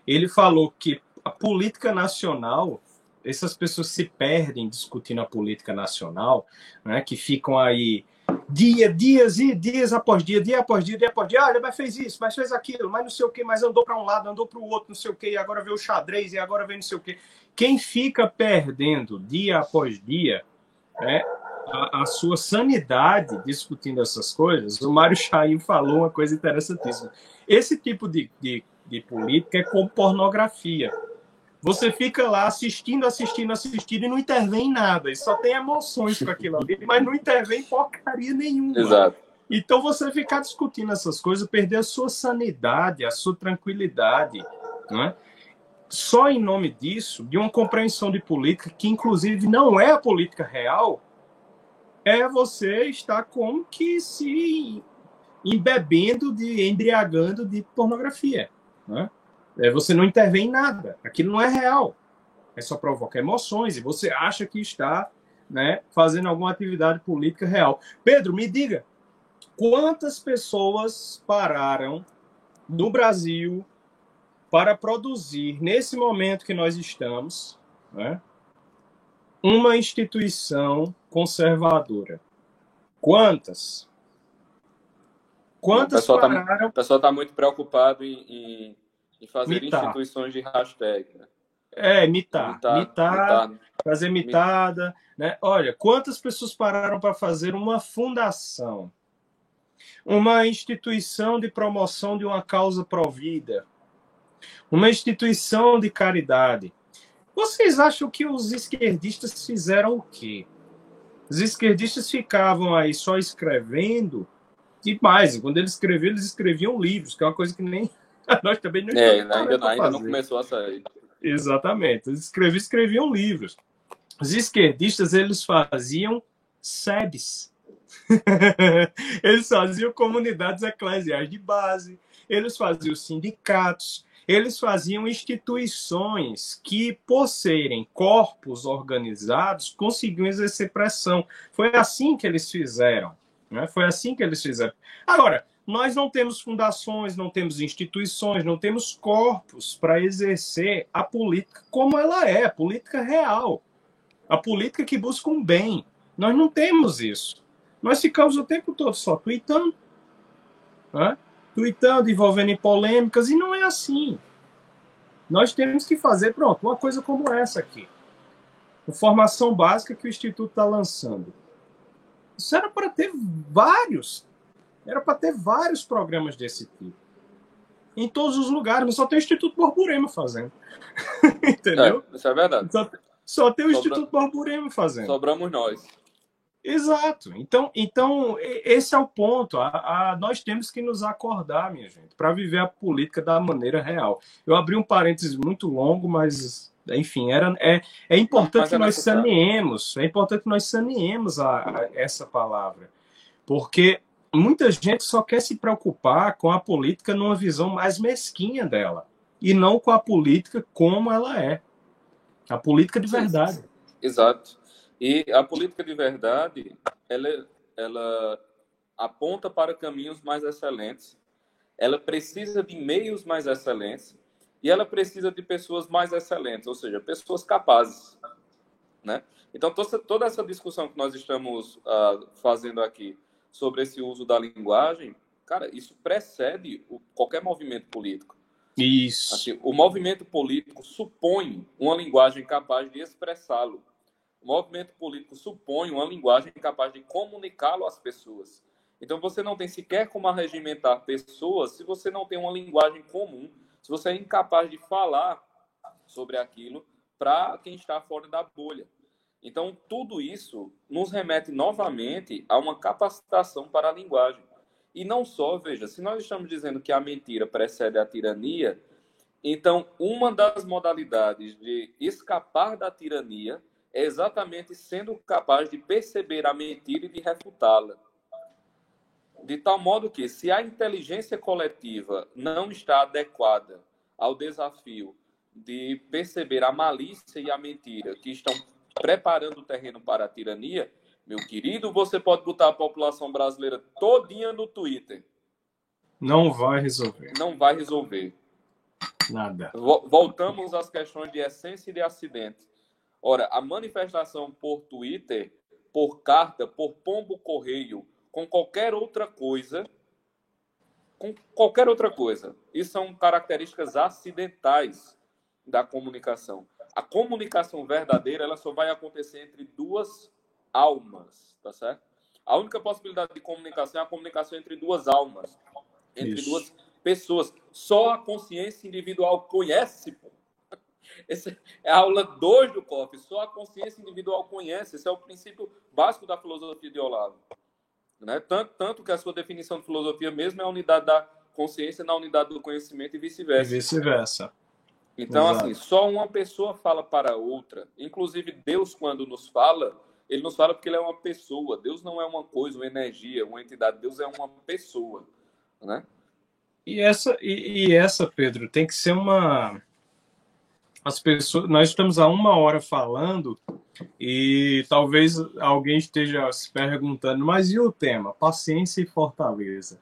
Ele falou que a política nacional essas pessoas se perdem discutindo a política nacional, né, que ficam aí dia, dias e dias após dia, dia após dia, dia após dia, olha, mas fez isso, mas fez aquilo, mas não sei o que, mas andou para um lado, andou para o outro, não sei o que, e agora veio o xadrez, e agora vem não sei o que. Quem fica perdendo dia após dia né, a, a, sua sanidade discutindo essas coisas, o Mário Chaim falou uma coisa interessantíssima. Esse tipo de, de, de política é como pornografia. Você fica lá assistindo, assistindo, assistindo e não intervém em nada. E só tem emoções com aquilo ali, mas não intervém porcaria nenhuma. Exato. Então você ficar discutindo essas coisas, perder a sua sanidade, a sua tranquilidade, não é? Só em nome disso, de uma compreensão de política que inclusive não é a política real, é você estar como que se embebendo de embriagando de pornografia, né? É, você não intervém em nada. Aquilo não é real. É só provoca emoções e você acha que está né, fazendo alguma atividade política real. Pedro, me diga, quantas pessoas pararam no Brasil para produzir, nesse momento que nós estamos, né, uma instituição conservadora? Quantas? Quantas o tá pararam? Tá, o pessoal está muito preocupado em, em e fazer mitar. instituições de hashtag. Né? É, mitar. Mitar, mitar, mitar. fazer mitada. Né? Olha, quantas pessoas pararam para fazer uma fundação, uma instituição de promoção de uma causa provida, uma instituição de caridade. Vocês acham que os esquerdistas fizeram o quê? Os esquerdistas ficavam aí só escrevendo demais. Quando eles escreviam, eles escreviam livros, que é uma coisa que nem Nós também não é, ainda, ainda não começou a sair. Exatamente. Eles escreviam, escreviam livros. Os esquerdistas, eles faziam SEBs. eles faziam comunidades eclesiais de base, eles faziam sindicatos, eles faziam instituições que, por serem corpos organizados, conseguiam exercer pressão. Foi assim que eles fizeram. Né? Foi assim que eles fizeram. Agora, nós não temos fundações, não temos instituições, não temos corpos para exercer a política como ela é, a política real, a política que busca um bem. Nós não temos isso. Nós ficamos o tempo todo só tweetando, né? tweetando, envolvendo em polêmicas, e não é assim. Nós temos que fazer, pronto, uma coisa como essa aqui. Informação básica que o Instituto está lançando. Isso era para ter vários, era para ter vários programas desse tipo. Em todos os lugares, mas só tem o Instituto Borborema fazendo. Entendeu? É, isso é verdade. Só, só tem o Sobra... Instituto Borborema fazendo. Sobramos nós. Exato. Então, então esse é o ponto. A, a, nós temos que nos acordar, minha gente, para viver a política da maneira real. Eu abri um parênteses muito longo, mas enfim, era, é, é importante que é nós saneemos, é importante que nós saneemos a, a, essa palavra, porque muita gente só quer se preocupar com a política numa visão mais mesquinha dela e não com a política como ela é. A política de verdade. Exato. E a política de verdade, ela, ela aponta para caminhos mais excelentes, ela precisa de meios mais excelentes e ela precisa de pessoas mais excelentes, ou seja, pessoas capazes, né? Então toda essa discussão que nós estamos uh, fazendo aqui sobre esse uso da linguagem, cara, isso precede o, qualquer movimento político. Isso. Assim, o movimento político supõe uma linguagem capaz de expressá-lo. O movimento político supõe uma linguagem capaz de comunicá-lo às pessoas. Então você não tem sequer como arregimentar pessoas se você não tem uma linguagem comum, se você é incapaz de falar sobre aquilo para quem está fora da bolha. Então, tudo isso nos remete novamente a uma capacitação para a linguagem. E não só, veja, se nós estamos dizendo que a mentira precede a tirania, então uma das modalidades de escapar da tirania é exatamente sendo capaz de perceber a mentira e de refutá-la. De tal modo que, se a inteligência coletiva não está adequada ao desafio de perceber a malícia e a mentira que estão preparando o terreno para a tirania, meu querido, você pode botar a população brasileira todinha no Twitter. Não vai resolver. Não vai resolver. Nada. Voltamos às questões de essência e de acidente. Ora, a manifestação por Twitter, por carta, por pombo correio, com qualquer outra coisa, com qualquer outra coisa, isso são características acidentais da comunicação. A comunicação verdadeira ela só vai acontecer entre duas almas, tá certo? A única possibilidade de comunicação é a comunicação entre duas almas, entre Isso. duas pessoas. Só a consciência individual conhece, pô. Essa é a aula 2 do COF. Só a consciência individual conhece. Esse é o princípio básico da filosofia de Olavo. Né? Tanto, tanto que a sua definição de filosofia mesmo é a unidade da consciência na unidade do conhecimento e vice-versa. E vice-versa. Então, Exato. assim, só uma pessoa fala para outra. Inclusive, Deus, quando nos fala, ele nos fala porque ele é uma pessoa. Deus não é uma coisa, uma energia, uma entidade. Deus é uma pessoa, né? E essa, e, e essa, Pedro, tem que ser uma as pessoas, nós estamos há uma hora falando e talvez alguém esteja se perguntando, mas e o tema? Paciência e fortaleza.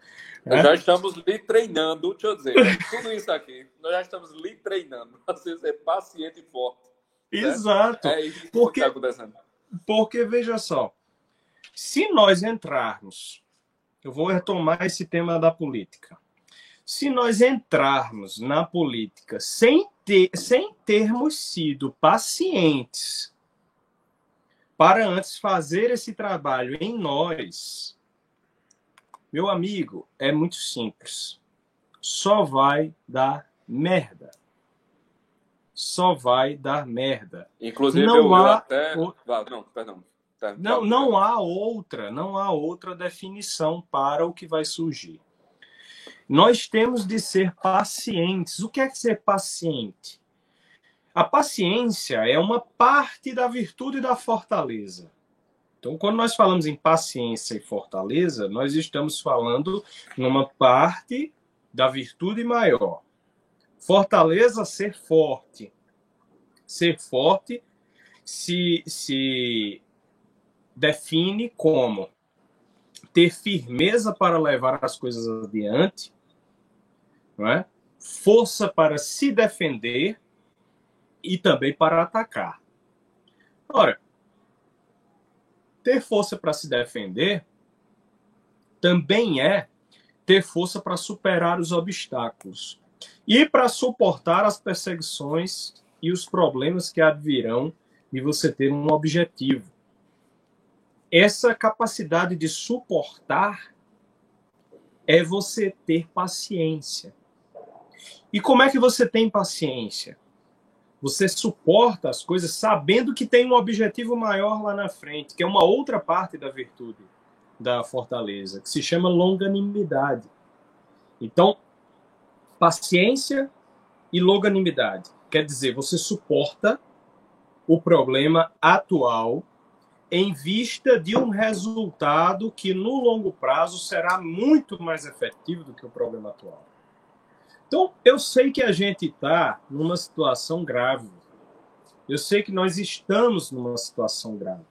Nós já estamos lhe treinando, deixa eu dizer, tudo isso aqui, nós já estamos lhe treinando você ser paciente e forte. Exato. É isso porque, que está acontecendo. Porque, veja só, se nós entrarmos, eu vou retomar esse tema da política. Se nós entrarmos na política sem, ter, sem termos sido pacientes para antes fazer esse trabalho em nós, meu amigo, é muito simples. Só vai dar merda. Só vai dar merda. Inclusive, não eu, há... até. Não, perdão. Tá, não, tá. não há outra, não há outra definição para o que vai surgir. Nós temos de ser pacientes. O que é ser paciente? A paciência é uma parte da virtude e da fortaleza. Então, quando nós falamos em paciência e fortaleza, nós estamos falando numa parte da virtude maior. Fortaleza, ser forte. Ser forte se, se define como ter firmeza para levar as coisas adiante, não é? força para se defender e também para atacar. Ora, ter força para se defender também é ter força para superar os obstáculos e para suportar as perseguições e os problemas que advirão de você ter um objetivo. Essa capacidade de suportar é você ter paciência. E como é que você tem paciência? Você suporta as coisas sabendo que tem um objetivo maior lá na frente, que é uma outra parte da virtude da fortaleza, que se chama longanimidade. Então, paciência e longanimidade. Quer dizer, você suporta o problema atual em vista de um resultado que no longo prazo será muito mais efetivo do que o problema atual. Então, eu sei que a gente está numa situação grave. Eu sei que nós estamos numa situação grave.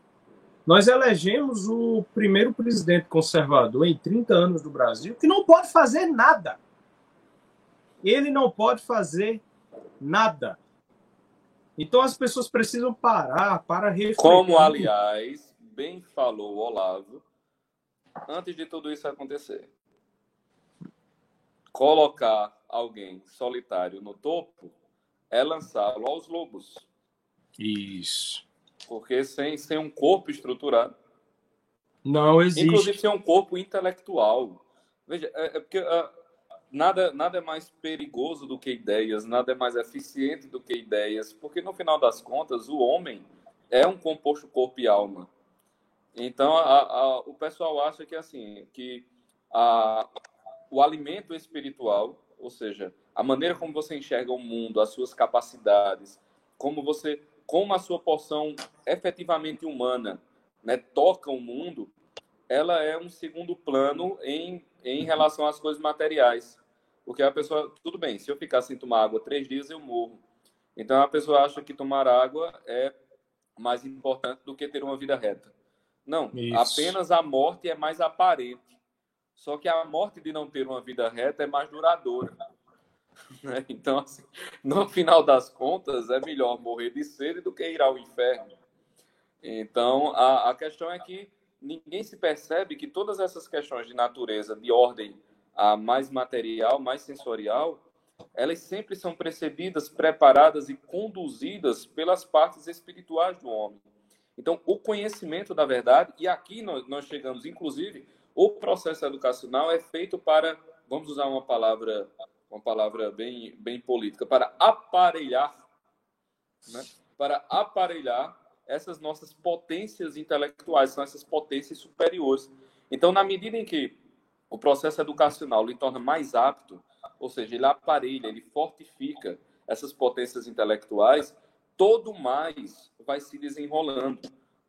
Nós elegemos o primeiro presidente conservador em 30 anos do Brasil que não pode fazer nada. Ele não pode fazer nada. Então as pessoas precisam parar para refletir. Como, aliás, bem falou o Olavo, antes de tudo isso acontecer. Colocar alguém solitário no topo é lançá-lo aos lobos. Isso. Porque sem, sem um corpo estruturado. Não existe. Inclusive sem um corpo intelectual. Veja, é, é porque uh, nada, nada é mais perigoso do que ideias, nada é mais eficiente do que ideias, porque no final das contas o homem é um composto corpo e alma. Então a, a, o pessoal acha que assim que a, o alimento espiritual ou seja, a maneira como você enxerga o mundo, as suas capacidades, como você, como a sua porção efetivamente humana, né, toca o mundo, ela é um segundo plano em, em relação às coisas materiais. Porque a pessoa, tudo bem, se eu ficar sem tomar água três dias, eu morro. Então a pessoa acha que tomar água é mais importante do que ter uma vida reta. Não, Isso. apenas a morte é mais aparente. Só que a morte de não ter uma vida reta é mais duradoura. Né? Então, assim, no final das contas, é melhor morrer de sede do que ir ao inferno. Então, a, a questão é que ninguém se percebe que todas essas questões de natureza, de ordem a mais material, mais sensorial, elas sempre são precedidas, preparadas e conduzidas pelas partes espirituais do homem. Então, o conhecimento da verdade, e aqui nós, nós chegamos, inclusive, o processo educacional é feito para, vamos usar uma palavra, uma palavra bem, bem política, para aparelhar, né? para aparelhar essas nossas potências intelectuais, são essas potências superiores. Então, na medida em que o processo educacional lhe torna mais apto, ou seja, ele aparelha, ele fortifica essas potências intelectuais, todo mais vai se desenrolando,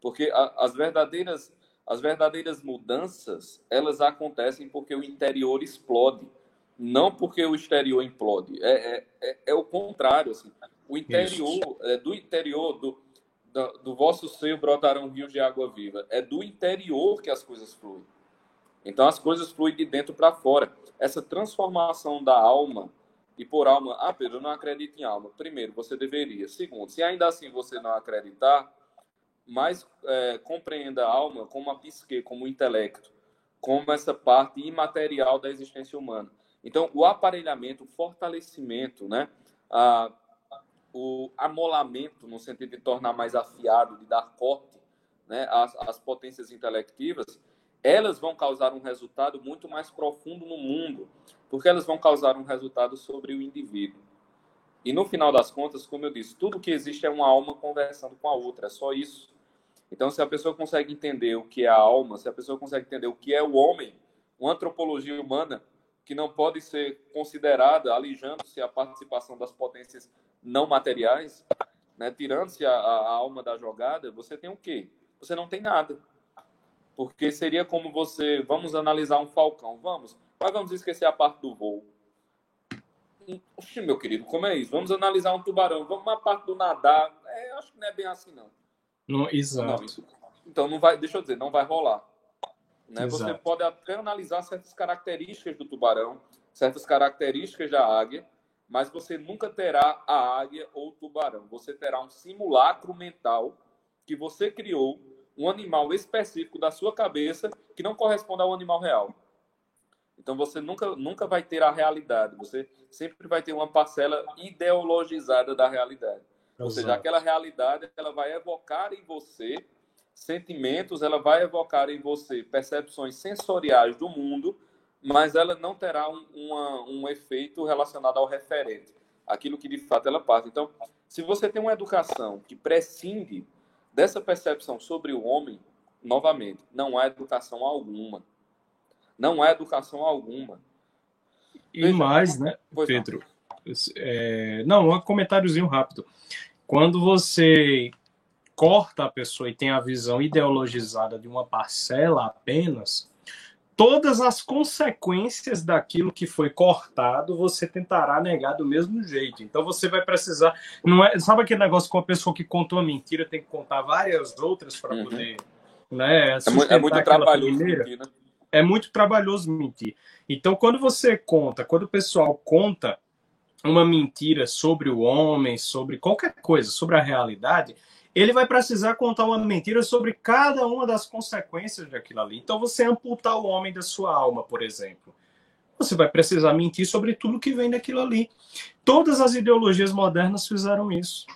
porque as verdadeiras as verdadeiras mudanças elas acontecem porque o interior explode, não porque o exterior implode. É, é, é, é o contrário. Assim. O interior, é, do interior do, do, do vosso seio brotarão rios de água viva. É do interior que as coisas fluem. Então as coisas fluem de dentro para fora. Essa transformação da alma e por alma, ah, Pedro, eu não acredito em alma. Primeiro, você deveria. Segundo, se ainda assim você não acreditar, mais é, compreenda a alma como a psique, como o intelecto, como essa parte imaterial da existência humana. Então, o aparelhamento, o fortalecimento, né, a, o amolamento, no sentido de tornar mais afiado, de dar corte né, às, às potências intelectivas, elas vão causar um resultado muito mais profundo no mundo, porque elas vão causar um resultado sobre o indivíduo. E no final das contas, como eu disse, tudo que existe é uma alma conversando com a outra, é só isso. Então, se a pessoa consegue entender o que é a alma, se a pessoa consegue entender o que é o homem, uma antropologia humana que não pode ser considerada, alijando-se a participação das potências não materiais, né, tirando-se a, a, alma da jogada, você tem o quê? Você não tem nada. Porque seria como você, vamos analisar um falcão, vamos, mas vamos esquecer a parte do voo. Oxi, meu querido, como é isso? Vamos analisar um tubarão, vamos uma parte do nadar. É, acho que não é bem assim, não. Não, exato. Não, então, não vai, deixa eu dizer, não vai rolar. Né? Você pode até analisar certas características do tubarão, certas características da águia, mas você nunca terá a águia ou o tubarão. Você terá um simulacro mental que você criou, um animal específico da sua cabeça que não corresponde ao animal real. Então você nunca, nunca vai ter a realidade, você sempre vai ter uma parcela ideologizada da realidade. Ou seja, aquela realidade ela vai evocar em você sentimentos, ela vai evocar em você percepções sensoriais do mundo, mas ela não terá um, uma, um efeito relacionado ao referente, aquilo que de fato ela passa. Então, se você tem uma educação que prescinde dessa percepção sobre o homem, novamente, não há educação alguma. Não há educação alguma. E Veja, mais, né, Pedro? Não. É, não, um comentáriozinho rápido. Quando você corta a pessoa e tem a visão ideologizada de uma parcela apenas, todas as consequências daquilo que foi cortado você tentará negar do mesmo jeito. Então você vai precisar, não é, sabe aquele negócio com a pessoa que contou uma mentira tem que contar várias outras para uhum. poder, né? É, muito, é muito trabalhoso mentir, né? É muito trabalhoso mentir. Então quando você conta, quando o pessoal conta uma mentira sobre o homem, sobre qualquer coisa, sobre a realidade, ele vai precisar contar uma mentira sobre cada uma das consequências daquilo ali. Então, você amputar o homem da sua alma, por exemplo. Você vai precisar mentir sobre tudo que vem daquilo ali. Todas as ideologias modernas fizeram isso.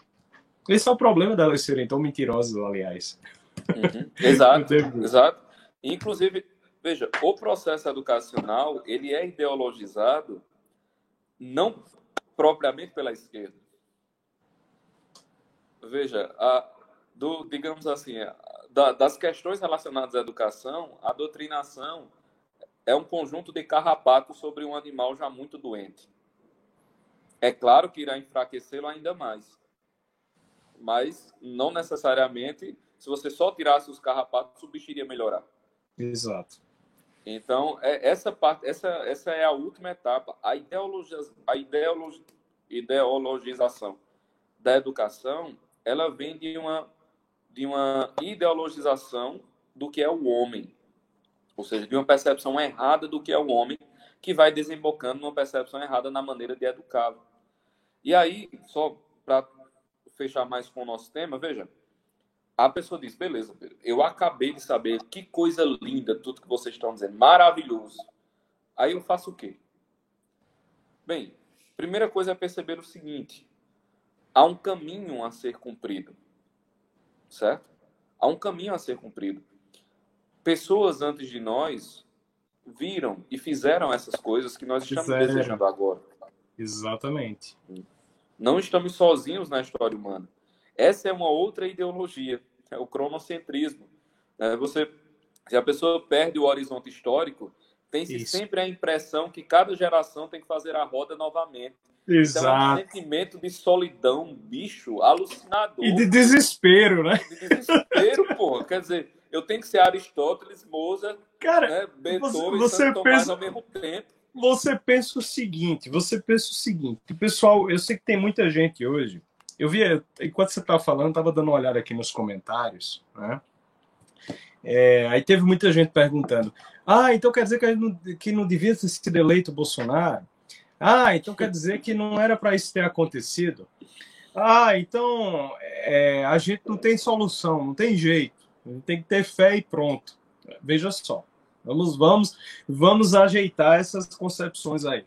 Esse é o problema delas serem tão mentirosas, aliás. Uhum. Exato, exato. Inclusive, veja, o processo educacional ele é ideologizado não propriamente pela esquerda. Veja, a, do, digamos assim, da, das questões relacionadas à educação, a doutrinação é um conjunto de carrapatos sobre um animal já muito doente. É claro que irá enfraquecê-lo ainda mais, mas não necessariamente, se você só tirasse os carrapatos, o bicho iria melhorar. Exato. Então, é, essa parte, essa, essa é a última etapa, a, ideologia, a ideologi, ideologização da educação, ela vem de uma, de uma ideologização do que é o homem, ou seja, de uma percepção errada do que é o homem, que vai desembocando numa percepção errada na maneira de educá-lo. E aí, só para fechar mais com o nosso tema, veja, a pessoa diz, beleza, eu acabei de saber que coisa linda tudo que vocês estão dizendo, maravilhoso. Aí eu faço o quê? Bem, primeira coisa é perceber o seguinte: há um caminho a ser cumprido, certo? Há um caminho a ser cumprido. Pessoas antes de nós viram e fizeram essas coisas que nós estamos Fizeram. desejando agora. Exatamente. Não estamos sozinhos na história humana. Essa é uma outra ideologia, é o cronocentrismo. É você, se a pessoa perde o horizonte histórico, tem-se sempre a impressão que cada geração tem que fazer a roda novamente. Exato. Então é um sentimento de solidão, bicho, alucinador. E de desespero, né? De desespero, pô. Quer dizer, eu tenho que ser Aristóteles, Mozart, Cara, né, Beethoven você, você pensa, ao mesmo tempo. Você pensa o seguinte, você pensa o seguinte, pessoal, eu sei que tem muita gente hoje. Eu vi, enquanto você estava falando, estava dando uma olhada aqui nos comentários, né? É, aí teve muita gente perguntando: ah, então quer dizer que não, que não devia ter sido eleito o Bolsonaro? Ah, então quer dizer que não era para isso ter acontecido? Ah, então é, a gente não tem solução, não tem jeito. Tem que ter fé e pronto. Veja só. Vamos, vamos, vamos ajeitar essas concepções aí.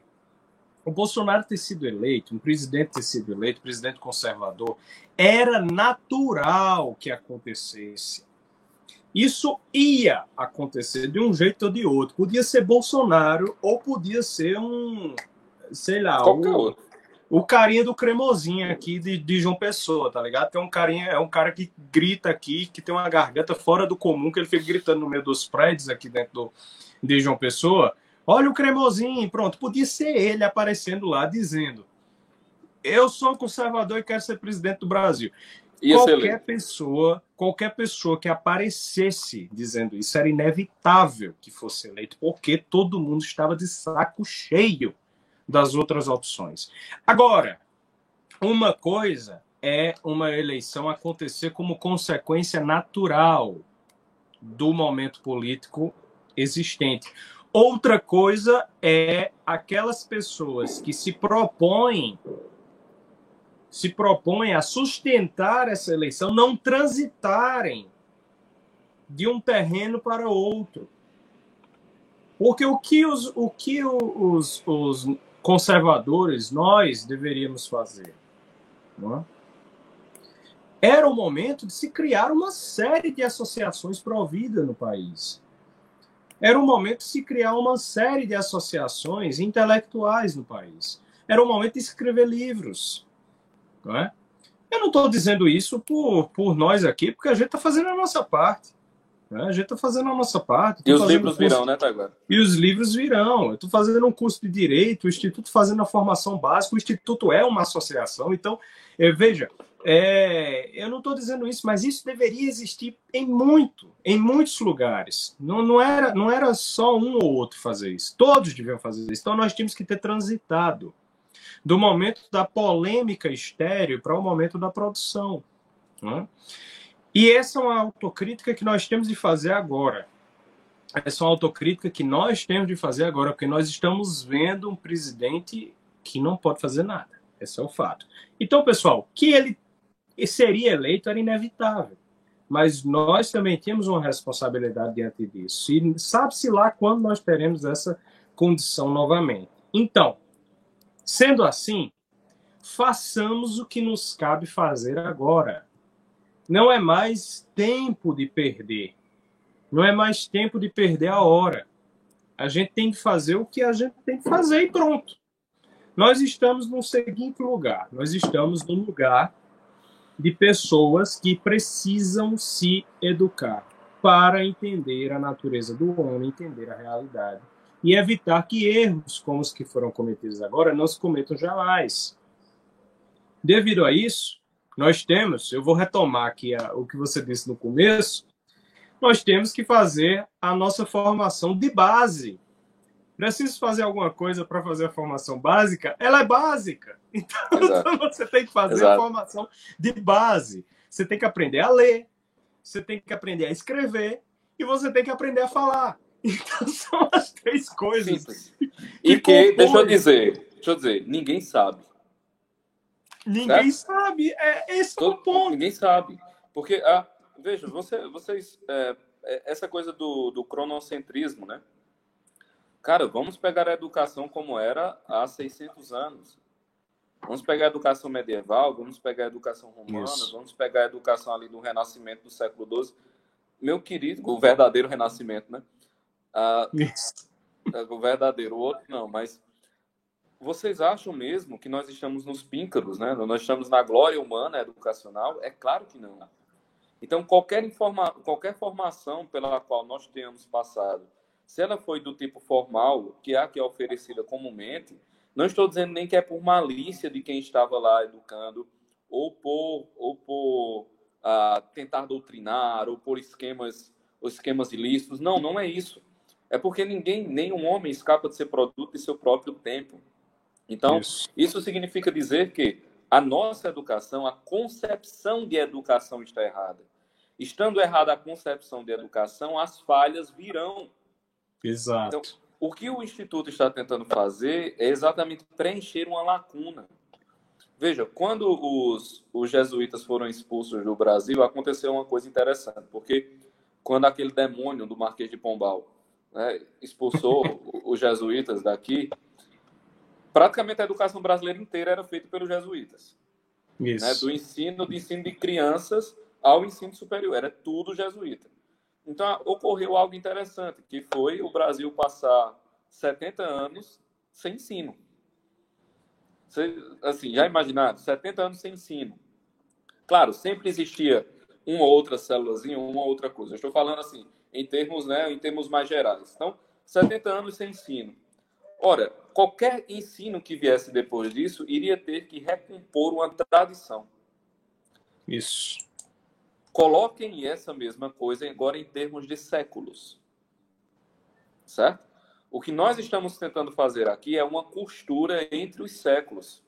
O Bolsonaro ter sido eleito, um presidente ter sido eleito, presidente conservador, era natural que acontecesse. Isso ia acontecer de um jeito ou de outro. Podia ser Bolsonaro ou podia ser um, sei lá, Qualquer o, outro o carinha do cremosinho aqui de, de João Pessoa, tá ligado? Tem um carinha, é um cara que grita aqui, que tem uma garganta fora do comum, que ele fica gritando no meio dos prédios aqui dentro do, de João Pessoa. Olha o cremosinho, pronto. Podia ser ele aparecendo lá dizendo: Eu sou conservador e quero ser presidente do Brasil. Ia qualquer pessoa, qualquer pessoa que aparecesse dizendo isso era inevitável que fosse eleito, porque todo mundo estava de saco cheio das outras opções. Agora, uma coisa é uma eleição acontecer como consequência natural do momento político existente. Outra coisa é aquelas pessoas que se propõem se propõem a sustentar essa eleição não transitarem de um terreno para outro. Porque o que os, o que os, os conservadores nós deveríamos fazer. É? Era o momento de se criar uma série de associações pró-vida no país. Era o momento de se criar uma série de associações intelectuais no país. Era o momento de escrever livros. Não é? Eu não estou dizendo isso por, por nós aqui, porque a gente está fazendo a nossa parte. Né? A gente está fazendo a nossa parte. E os livros curso... virão, né, Taguara? E os livros virão. Eu estou fazendo um curso de Direito, o Instituto fazendo a formação básica, o Instituto é uma associação. Então, é, veja, é, eu não estou dizendo isso, mas isso deveria existir em muito, em muitos lugares. Não, não, era, não era só um ou outro fazer isso. Todos deviam fazer isso. Então, nós tínhamos que ter transitado do momento da polêmica estéreo para o momento da produção. Né? E essa é uma autocrítica que nós temos de fazer agora. Essa é uma autocrítica que nós temos de fazer agora, porque nós estamos vendo um presidente que não pode fazer nada. Esse é o fato. Então, pessoal, que ele seria eleito era inevitável. Mas nós também temos uma responsabilidade diante disso. E sabe-se lá quando nós teremos essa condição novamente. Então, sendo assim, façamos o que nos cabe fazer agora não é mais tempo de perder. Não é mais tempo de perder a hora. A gente tem que fazer o que a gente tem que fazer e pronto. Nós estamos no seguinte lugar: nós estamos no lugar de pessoas que precisam se educar para entender a natureza do homem, entender a realidade e evitar que erros como os que foram cometidos agora não se cometam jamais. Devido a isso, nós temos, eu vou retomar aqui a, o que você disse no começo, nós temos que fazer a nossa formação de base. Preciso fazer alguma coisa para fazer a formação básica? Ela é básica. Então, você tem que fazer Exato. a formação de base. Você tem que aprender a ler, você tem que aprender a escrever e você tem que aprender a falar. Então são as três coisas. Sim. E que, que deixa eu dizer, deixa eu dizer, ninguém sabe. Ninguém certo? sabe. É, esse Todo, é o ponto. Ninguém sabe. Porque, ah, veja, você, vocês. É, é, essa coisa do, do cronocentrismo, né? Cara, vamos pegar a educação como era há 600 anos. Vamos pegar a educação medieval, vamos pegar a educação romana, Isso. vamos pegar a educação ali do Renascimento do século XII. Meu querido, o verdadeiro Renascimento, né? Ah, Isso. É, o verdadeiro, o outro não, mas vocês acham mesmo que nós estamos nos píncaros, né? Nós estamos na glória humana educacional? É claro que não. Então, qualquer, informa qualquer formação pela qual nós tenhamos passado, se ela foi do tipo formal, que é a que é oferecida comumente, não estou dizendo nem que é por malícia de quem estava lá educando, ou por, ou por uh, tentar doutrinar, ou por esquemas, ou esquemas ilícitos. Não, não é isso. É porque ninguém, nenhum homem escapa de ser produto de seu próprio tempo. Então, isso. isso significa dizer que a nossa educação, a concepção de educação está errada. Estando errada a concepção de educação, as falhas virão. Exato. Então, o que o Instituto está tentando fazer é exatamente preencher uma lacuna. Veja, quando os, os jesuítas foram expulsos do Brasil, aconteceu uma coisa interessante, porque quando aquele demônio do Marquês de Pombal né, expulsou os jesuítas daqui, praticamente a educação brasileira inteira era feita pelos jesuítas. Isso. Né, do ensino, do ensino de crianças ao ensino superior, era tudo jesuíta. Então, ocorreu algo interessante, que foi o Brasil passar 70 anos sem ensino. Você, assim, já imaginaram? 70 anos sem ensino. Claro, sempre existia uma outra célulazinha, uma outra coisa. Eu estou falando assim, em termos, né, em termos mais gerais. Então, 70 anos sem ensino. Ora, qualquer ensino que viesse depois disso iria ter que recompor uma tradição. Isso. Coloquem essa mesma coisa agora em termos de séculos. Certo? O que nós estamos tentando fazer aqui é uma costura entre os séculos.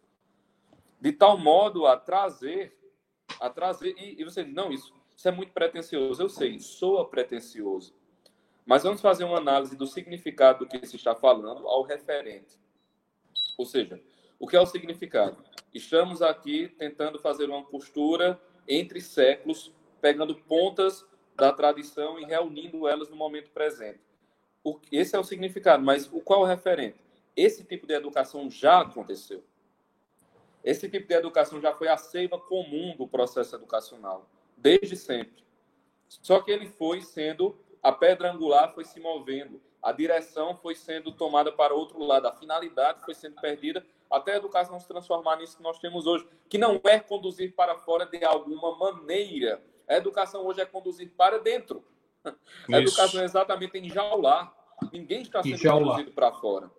De tal modo a trazer. A trazer e, e você diz, não, isso, isso é muito pretencioso. Eu sei, soa pretencioso. Mas vamos fazer uma análise do significado do que se está falando ao referente. Ou seja, o que é o significado? Estamos aqui tentando fazer uma costura entre séculos pegando pontas da tradição e reunindo elas no momento presente. Esse é o significado, mas o qual é o referente? Esse tipo de educação já aconteceu. Esse tipo de educação já foi a seiva comum do processo educacional, desde sempre. Só que ele foi sendo, a pedra angular foi se movendo, a direção foi sendo tomada para outro lado, a finalidade foi sendo perdida, até a educação se transformar nisso que nós temos hoje, que não é conduzir para fora de alguma maneira, a educação hoje é conduzir para dentro. A Isso. educação é exatamente enjaular. Ninguém está sendo enjaular. conduzido para fora.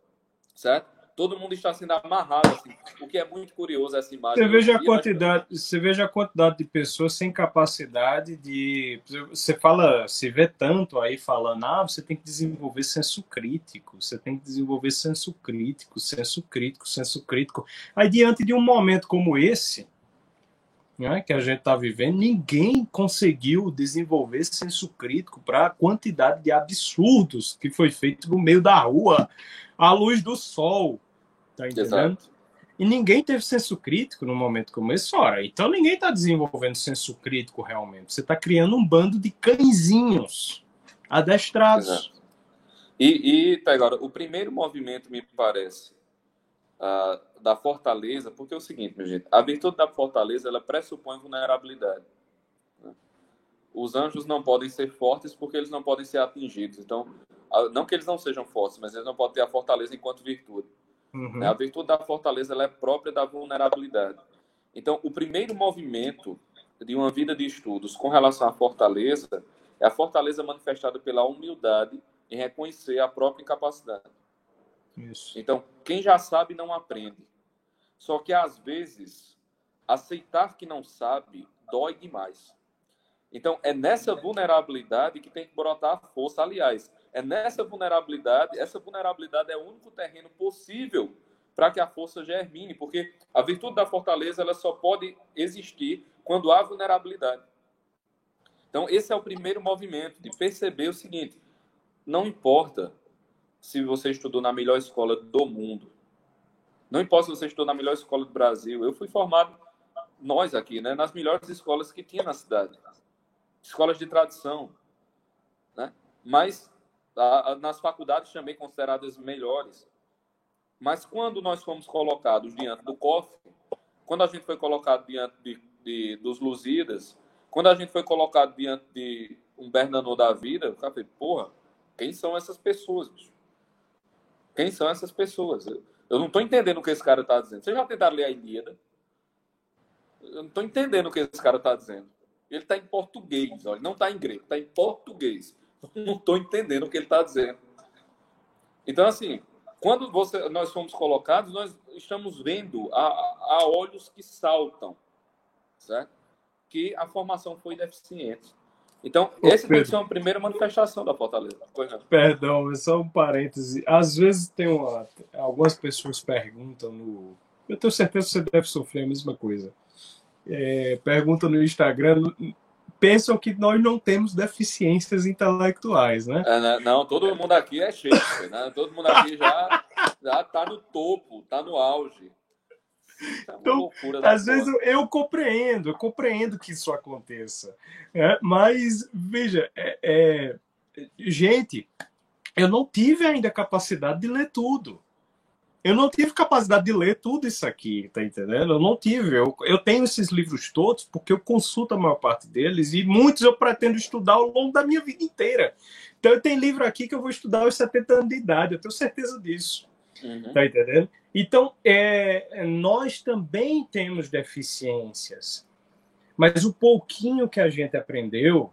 Certo? Todo mundo está sendo amarrado, assim. O que é muito curioso essa imagem. Você veja a quantidade, você veja a quantidade de pessoas sem capacidade de. Você fala, se vê tanto aí falando, ah, você tem que desenvolver senso crítico, você tem que desenvolver senso crítico, senso crítico, senso crítico. Aí, diante de um momento como esse, né, que a gente está vivendo, ninguém conseguiu desenvolver senso crítico para a quantidade de absurdos que foi feito no meio da rua, à luz do sol. Tá entendendo? Exato. E ninguém teve senso crítico no momento como esse. Ora, então ninguém está desenvolvendo senso crítico realmente. Você está criando um bando de cãezinhos adestrados. Exato. E, e tá, agora, o primeiro movimento, me parece, da fortaleza, porque é o seguinte, meu gente, a virtude da fortaleza ela pressupõe vulnerabilidade. Né? Os anjos não podem ser fortes porque eles não podem ser atingidos. Então, não que eles não sejam fortes, mas eles não podem ter a fortaleza enquanto virtude. Uhum. A virtude da fortaleza ela é própria da vulnerabilidade. Então, o primeiro movimento de uma vida de estudos com relação à fortaleza é a fortaleza manifestada pela humildade em reconhecer a própria incapacidade. Isso. Então, quem já sabe não aprende. Só que às vezes aceitar que não sabe dói demais. Então, é nessa vulnerabilidade que tem que brotar a força. Aliás, é nessa vulnerabilidade, essa vulnerabilidade é o único terreno possível para que a força germine, porque a virtude da fortaleza ela só pode existir quando há vulnerabilidade. Então, esse é o primeiro movimento de perceber o seguinte: não importa se você estudou na melhor escola do mundo. Não importa se você estudou na melhor escola do Brasil. Eu fui formado, nós aqui, né, nas melhores escolas que tinha na cidade. Escolas de tradição. Né? Mas a, a, nas faculdades também consideradas melhores. Mas quando nós fomos colocados diante do cofre, quando a gente foi colocado diante de, de, dos Lusíadas, quando a gente foi colocado diante de um Bernanô da vida, eu falei, porra, quem são essas pessoas, bicho? Quem são essas pessoas? Eu, eu não estou entendendo o que esse cara está dizendo. Vocês já tentaram ler a Ilíada? Eu não estou entendendo o que esse cara está dizendo. Ele está em português, olha, não está em grego, está em português. Não estou entendendo o que ele está dizendo. Então, assim, quando você, nós fomos colocados, nós estamos vendo a, a olhos que saltam, certo? Que a formação foi deficiente. Então, Ô, essa tem que ser uma primeira manifestação da Fortaleza. Perdão, só um parêntese. Às vezes tem uma, algumas pessoas perguntam no. Eu tenho certeza que você deve sofrer a mesma coisa. É, perguntam no Instagram, pensam que nós não temos deficiências intelectuais, né? É, né? não, todo mundo aqui é cheio, né? Todo mundo aqui já já está no topo, está no auge. É então, às vezes eu, eu, compreendo, eu compreendo que isso aconteça. É, mas, veja, é, é, gente, eu não tive ainda capacidade de ler tudo. Eu não tive capacidade de ler tudo isso aqui, tá entendendo? Eu não tive. Eu, eu tenho esses livros todos porque eu consulto a maior parte deles e muitos eu pretendo estudar ao longo da minha vida inteira. Então, eu tenho livro aqui que eu vou estudar aos 70 anos de idade, eu tenho certeza disso. Uhum. Tá entendendo? Então, é, nós também temos deficiências, mas o pouquinho que a gente aprendeu,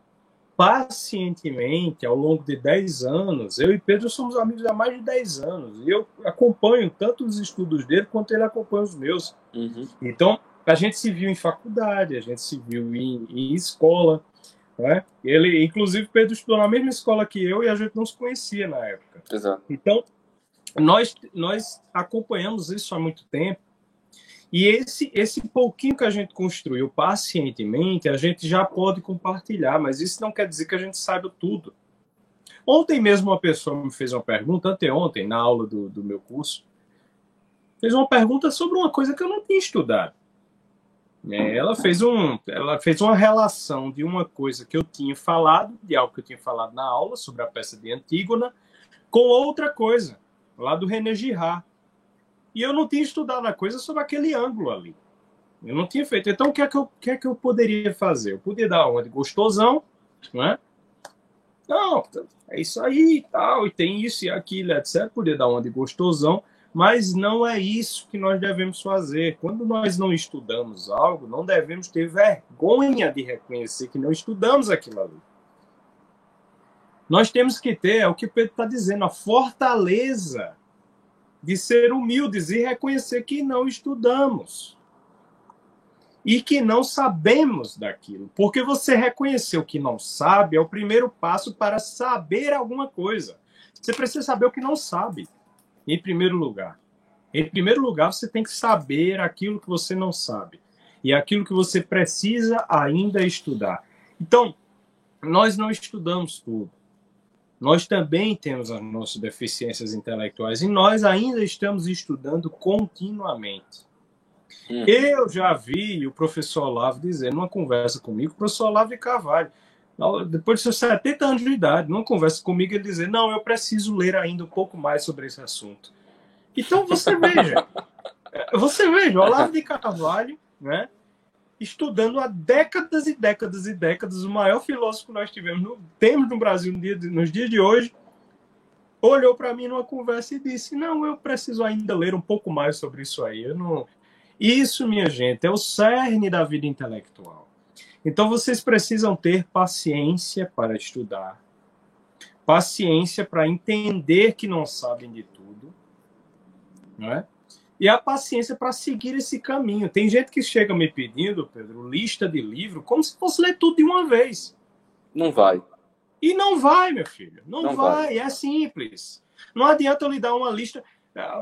pacientemente, ao longo de 10 anos, eu e Pedro somos amigos há mais de 10 anos, e eu acompanho tanto os estudos dele quanto ele acompanha os meus. Uhum. Então, a gente se viu em faculdade, a gente se viu em, em escola, né? Ele, inclusive, Pedro estudou na mesma escola que eu e a gente não se conhecia na época. Exato. Então, nós, nós acompanhamos isso há muito tempo. E esse, esse pouquinho que a gente construiu pacientemente, a gente já pode compartilhar, mas isso não quer dizer que a gente saiba tudo. Ontem mesmo uma pessoa me fez uma pergunta, anteontem, na aula do, do meu curso, fez uma pergunta sobre uma coisa que eu não tinha estudado. É, ela fez um, ela fez uma relação de uma coisa que eu tinha falado, de algo que eu tinha falado na aula sobre a peça de Antígona, com outra coisa lá do René Girard. E eu não tinha estudado a coisa sobre aquele ângulo ali. Eu não tinha feito. Então, o que é que eu, que é que eu poderia fazer? Eu podia dar uma de gostosão, né? Não, é isso aí e tal, e tem isso e aquilo, etc. Podia dar uma de gostosão, mas não é isso que nós devemos fazer. Quando nós não estudamos algo, não devemos ter vergonha de reconhecer que não estudamos aquilo ali. Nós temos que ter, é o que Pedro está dizendo, a fortaleza de ser humildes e reconhecer que não estudamos e que não sabemos daquilo. Porque você reconhecer o que não sabe é o primeiro passo para saber alguma coisa. Você precisa saber o que não sabe, em primeiro lugar. Em primeiro lugar, você tem que saber aquilo que você não sabe e aquilo que você precisa ainda estudar. Então, nós não estudamos tudo nós também temos as nossas deficiências intelectuais e nós ainda estamos estudando continuamente. Hum. Eu já vi o professor Olavo dizer, numa conversa comigo, o professor Olavo de Carvalho, depois de seus 70 anos de idade, numa conversa comigo, ele dizer: Não, eu preciso ler ainda um pouco mais sobre esse assunto. Então você veja, você veja, Olavo de Carvalho, né? Estudando há décadas e décadas e décadas, o maior filósofo que nós tivemos no, temos no Brasil no dia de, nos dias de hoje, olhou para mim numa conversa e disse: Não, eu preciso ainda ler um pouco mais sobre isso aí. Eu não... Isso, minha gente, é o cerne da vida intelectual. Então vocês precisam ter paciência para estudar, paciência para entender que não sabem de tudo, não é? E a paciência para seguir esse caminho. Tem gente que chega me pedindo, Pedro, lista de livro, como se fosse ler tudo de uma vez. Não vai. E não vai, meu filho. Não, não vai. vai. É simples. Não adianta eu lhe dar uma lista.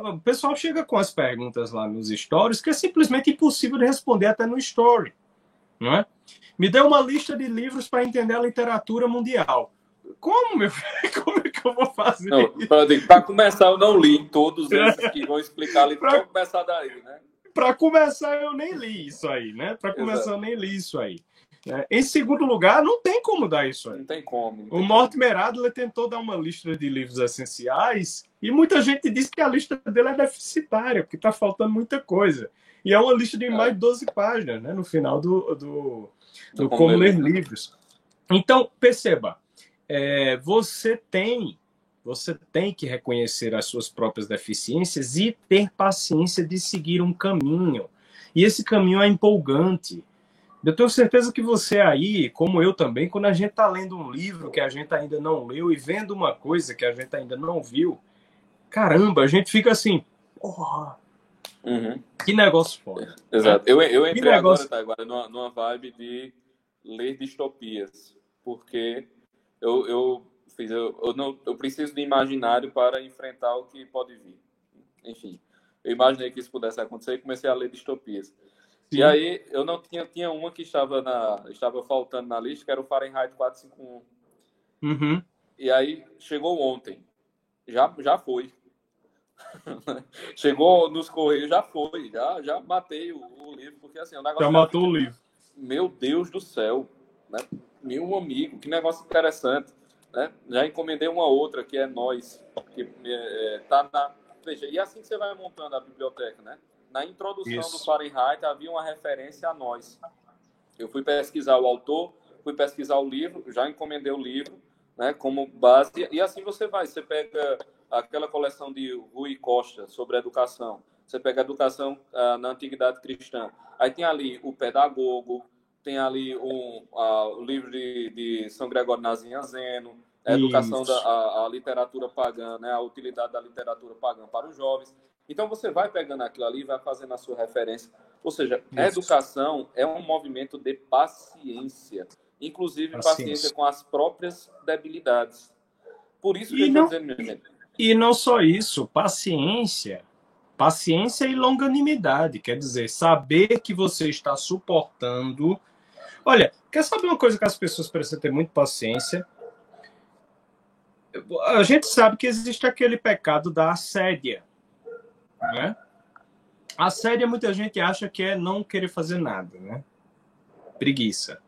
O pessoal chega com as perguntas lá nos stories que é simplesmente impossível de responder até no story. Não é? Me dê uma lista de livros para entender a literatura mundial. Como, meu filho? Como é que eu vou fazer? Para começar, eu não li todos esses que vão explicar ali. Para começar daí, né? Para começar, eu nem li isso aí, né? Para começar, eu nem li isso aí. Né? Em segundo lugar, não tem como dar isso aí. Não tem como. Não tem o Mortimer Adler tentou dar uma lista de livros essenciais e muita gente disse que a lista dele é deficitária, porque está faltando muita coisa. E é uma lista de é. mais de 12 páginas, né? No final do, do, do, do Como Ler Livros. Então, perceba, é, você tem você tem que reconhecer as suas próprias deficiências e ter paciência de seguir um caminho. E esse caminho é empolgante. Eu tenho certeza que você aí, como eu também, quando a gente está lendo um livro que a gente ainda não leu e vendo uma coisa que a gente ainda não viu, caramba, a gente fica assim, porra, uhum. que negócio foda. Exato. Eu, eu entrei agora, tá, agora numa, numa vibe de ler distopias, porque eu, eu fiz, eu, eu, não, eu preciso de imaginário para enfrentar o que pode vir. Enfim, eu imaginei que isso pudesse acontecer e comecei a ler distopias. Sim. E aí eu não tinha tinha uma que estava na estava faltando na lista, que era o Fahrenheit 451. Uhum. E aí chegou ontem. Já já foi. chegou nos correios, já foi, já já matei o, o livro, porque assim, o negócio Já matou o livro. Meu Deus do céu, né? Meu amigo, que negócio interessante, né? Já encomendei uma outra que é nós, que é, tá na Veja, e assim que você vai montando a biblioteca, né? na introdução Isso. do Fahrenheit havia uma referência a nós. Eu fui pesquisar o autor, fui pesquisar o livro, já encomendei o livro, né, como base, e assim você vai, você pega aquela coleção de Rui Costa sobre educação, você pega a educação ah, na antiguidade cristã, aí tem ali o pedagogo, tem ali um, o livro de, de São Gregório Nazianzeno, a educação da a, a, literatura pagã, né, a utilidade da literatura pagã para os jovens. Então você vai pegando aquilo ali e vai fazendo a sua referência. Ou seja, a educação é um movimento de paciência, inclusive paciência, paciência com as próprias debilidades. Por isso que e eu não, dizendo, minha gente. E não só isso, paciência. Paciência e longanimidade, quer dizer, saber que você está suportando. Olha, quer saber uma coisa que as pessoas precisam ter muito paciência? A gente sabe que existe aquele pecado da assédia né? Assédio, muita gente acha que é não querer fazer nada, né? Preguiça.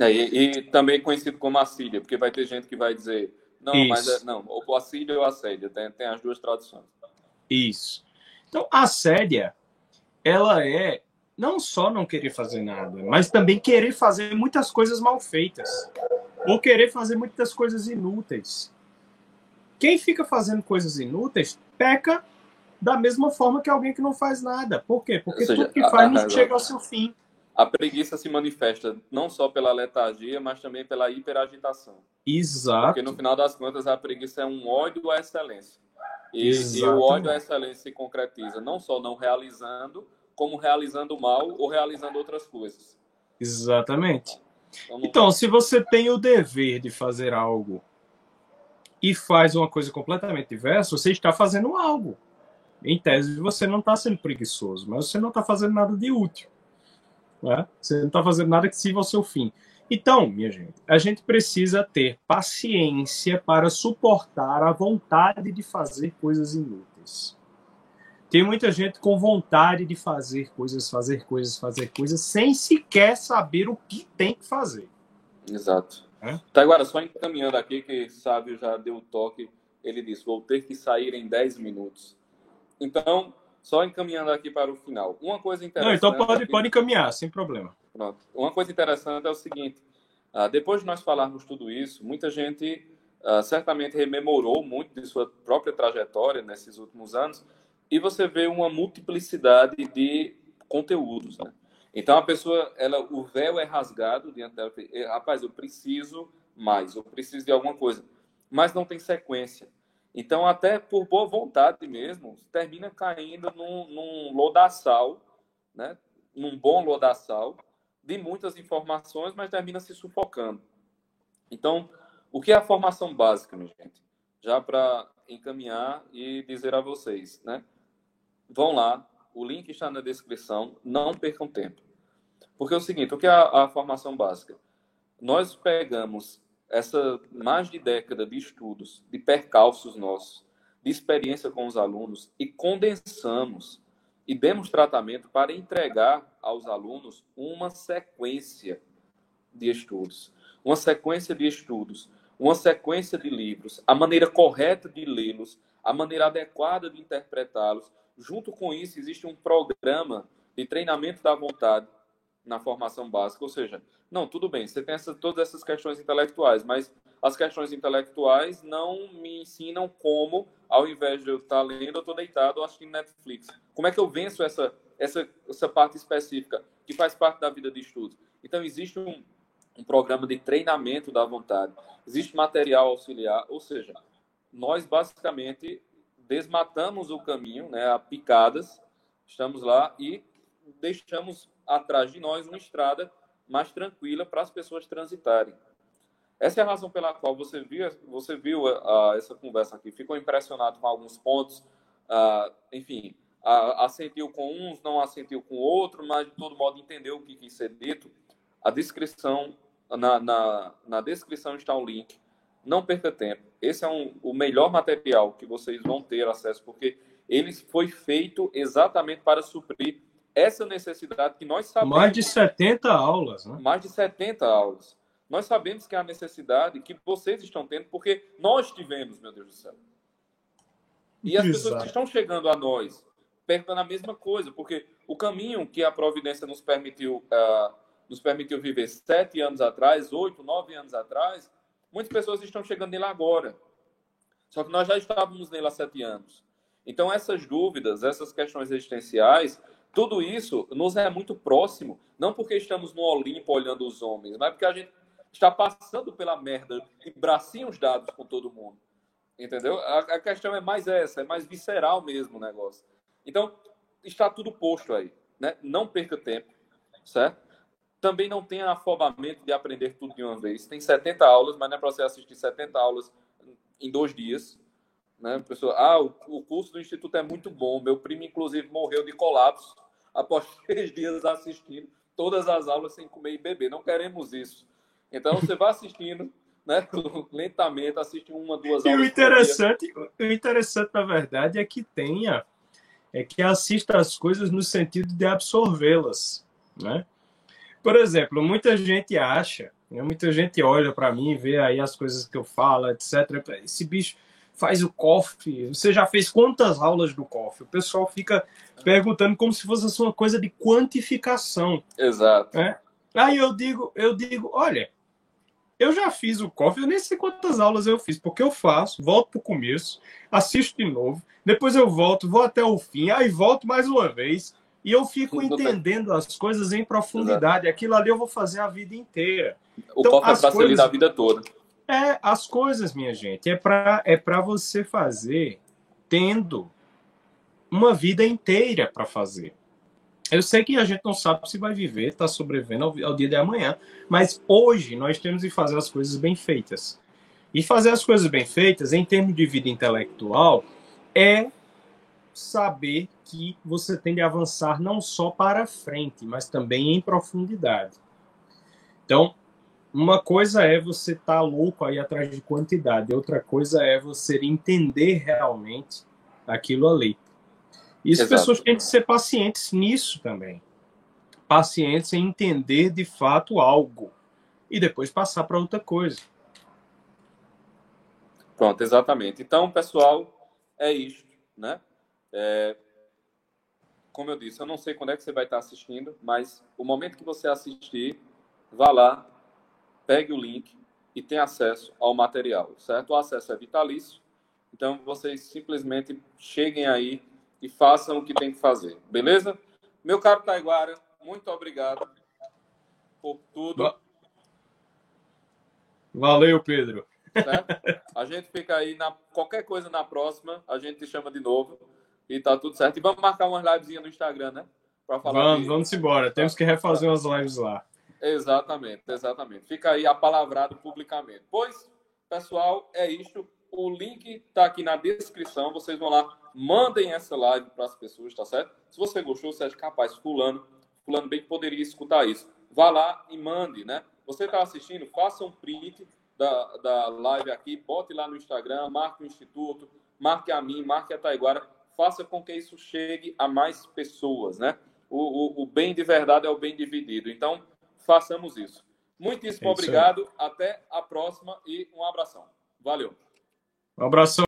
É, e, e, também conhecido como assídia, porque vai ter gente que vai dizer, não, Isso. mas é, não, o assídio ou assédio, tem, tem as duas traduções. Isso. Então, a assédia, ela é não só não querer fazer nada, mas também querer fazer muitas coisas mal feitas. Ou querer fazer muitas coisas inúteis. Quem fica fazendo coisas inúteis peca da mesma forma que alguém que não faz nada. Por quê? Porque seja, tudo que faz não chega ao seu fim. A preguiça se manifesta não só pela letargia, mas também pela hiperagitação. Exato. Porque no final das contas a preguiça é um ódio à excelência. E, e o ódio à excelência se concretiza não só não realizando, como realizando mal ou realizando outras coisas. Exatamente. Então, então se você tem o dever de fazer algo e faz uma coisa completamente diversa, você está fazendo algo em tese, você não está sendo preguiçoso, mas você não está fazendo nada de útil. Né? Você não está fazendo nada que sirva ao seu fim. Então, minha gente, a gente precisa ter paciência para suportar a vontade de fazer coisas inúteis. Tem muita gente com vontade de fazer coisas, fazer coisas, fazer coisas, sem sequer saber o que tem que fazer. Exato. É? Tá, agora, só encaminhando aqui, que Sábio já deu o toque, ele disse: vou ter que sair em 10 minutos. Então, só encaminhando aqui para o final. Uma coisa interessante. Não, então pode, aqui... pode encaminhar, sem problema. Pronto. Uma coisa interessante é o seguinte: uh, depois de nós falarmos tudo isso, muita gente uh, certamente rememorou muito de sua própria trajetória nesses últimos anos, e você vê uma multiplicidade de conteúdos. Né? Então a pessoa, ela, o véu é rasgado diante dela. Rapaz, eu preciso mais, eu preciso de alguma coisa, mas não tem sequência. Então, até por boa vontade mesmo, termina caindo num, num lodaçal, né? num bom lodaçal, de muitas informações, mas termina se sufocando. Então, o que é a formação básica, minha gente? Já para encaminhar e dizer a vocês, né? Vão lá, o link está na descrição, não percam tempo. Porque é o seguinte, o que é a, a formação básica? Nós pegamos essa mais de década de estudos, de percalços nossos, de experiência com os alunos e condensamos e demos tratamento para entregar aos alunos uma sequência, de estudos, uma sequência de estudos, uma sequência de livros, a maneira correta de lê-los, a maneira adequada de interpretá-los. Junto com isso, existe um programa de treinamento da vontade na formação básica, ou seja, não, tudo bem, você tem essa, todas essas questões intelectuais, mas as questões intelectuais não me ensinam como, ao invés de eu estar lendo, eu estou deitado assistindo Netflix. Como é que eu venço essa, essa, essa parte específica que faz parte da vida de estudo? Então, existe um, um programa de treinamento da vontade, existe material auxiliar, ou seja, nós basicamente desmatamos o caminho, né, a picadas, estamos lá e deixamos atrás de nós uma estrada mais tranquila para as pessoas transitarem. Essa é a razão pela qual você viu, você viu uh, essa conversa aqui, ficou impressionado com alguns pontos, uh, enfim, uh, assentiu com uns, não assentiu com outro, mas de todo modo entendeu o que quis ser dito. A descrição, na, na, na descrição está o link. Não perca tempo. Esse é um, o melhor material que vocês vão ter acesso, porque ele foi feito exatamente para suprir essa necessidade que nós sabemos. Mais de 70 aulas, né? Mais de 70 aulas. Nós sabemos que há necessidade que vocês estão tendo, porque nós tivemos, meu Deus do céu. E as Exato. pessoas que estão chegando a nós perguntando a mesma coisa, porque o caminho que a providência nos permitiu, uh, nos permitiu viver sete anos atrás, oito, nove anos atrás, muitas pessoas estão chegando nele agora. Só que nós já estávamos nele há sete anos. Então, essas dúvidas, essas questões existenciais, tudo isso nos é muito próximo, não porque estamos no Olimpo olhando os homens, mas porque a gente está passando pela merda e bracinhos dados com todo mundo. Entendeu? A, a, questão é mais essa, é mais visceral mesmo o negócio. Então, está tudo posto aí. Né? Não perca tempo, certo? Também não tenha afobamento de aprender tudo de uma vez. Tem 70 aulas, mas não é para você assistir 70 aulas em dois dias. Né? Pessoa, ah, o, o curso do Instituto é muito bom. Meu primo, inclusive, morreu de colapso após três dias assistindo todas as aulas sem comer e beber. Não queremos isso. Então você vai assistindo, né, lentamente, assiste uma, duas aulas. E o interessante, o interessante, na verdade, é que tenha, é que assista as coisas no sentido de absorvê-las, né? Por exemplo, muita gente acha, né, muita gente olha para mim vê aí as coisas que eu falo, etc. Esse bicho faz o COF. Você já fez quantas aulas do COF? O pessoal fica perguntando como se fosse uma coisa de quantificação. Exato. Né? Aí eu digo, eu digo, olha, eu já fiz o COF, eu nem sei quantas aulas eu fiz, porque eu faço, volto para o começo, assisto de novo, depois eu volto, vou até o fim, aí volto mais uma vez, e eu fico entendendo as coisas em profundidade. Aquilo ali eu vou fazer a vida inteira. O então, COF é para coisas... a vida toda. É, as coisas, minha gente, é para é você fazer tendo uma vida inteira para fazer. Eu sei que a gente não sabe se vai viver, está sobrevivendo ao, ao, dia de amanhã, mas hoje nós temos que fazer as coisas bem feitas. E fazer as coisas bem feitas, em termos de vida intelectual, é saber que você tem de avançar não só para frente, mas também em profundidade. Então, uma coisa é você estar tá louco aí atrás de quantidade, outra coisa é você entender realmente aquilo ali. E as pessoas têm que ser pacientes nisso também. Pacientes em entender de fato algo e depois passar para outra coisa. Pronto, exatamente. Então, pessoal, é isto, né? É... Como eu disse, eu não sei quando é que você vai estar assistindo, mas o momento que você assistir, vá lá, pegue o link e tenha acesso ao material, certo? O acesso é vitalício, então vocês simplesmente cheguem aí e façam o que tem que fazer, beleza? Meu caro Taiguara, muito obrigado por tudo. Valeu, Pedro. Certo? A gente fica aí na qualquer coisa na próxima, a gente te chama de novo e tá tudo certo. E vamos marcar umas livezinhas no Instagram, né? Para falar. Vamos, de... vamos embora. Temos que refazer umas lives lá. Exatamente, exatamente. Fica aí apalavrado publicamente. Pois, pessoal, é isto. O link está aqui na descrição. Vocês vão lá, mandem essa live para as pessoas, tá certo? Se você gostou, você acha capaz, fulano, fulano bem que poderia escutar isso. Vá lá e mande, né? Você está assistindo, faça um print da, da live aqui, bote lá no Instagram, marque o Instituto, marque a mim, marque a Taiguara, faça com que isso chegue a mais pessoas, né? O, o, o bem de verdade é o bem dividido. Então, façamos isso. Muitíssimo é obrigado. Até a próxima e um abração. Valeu. Um abração.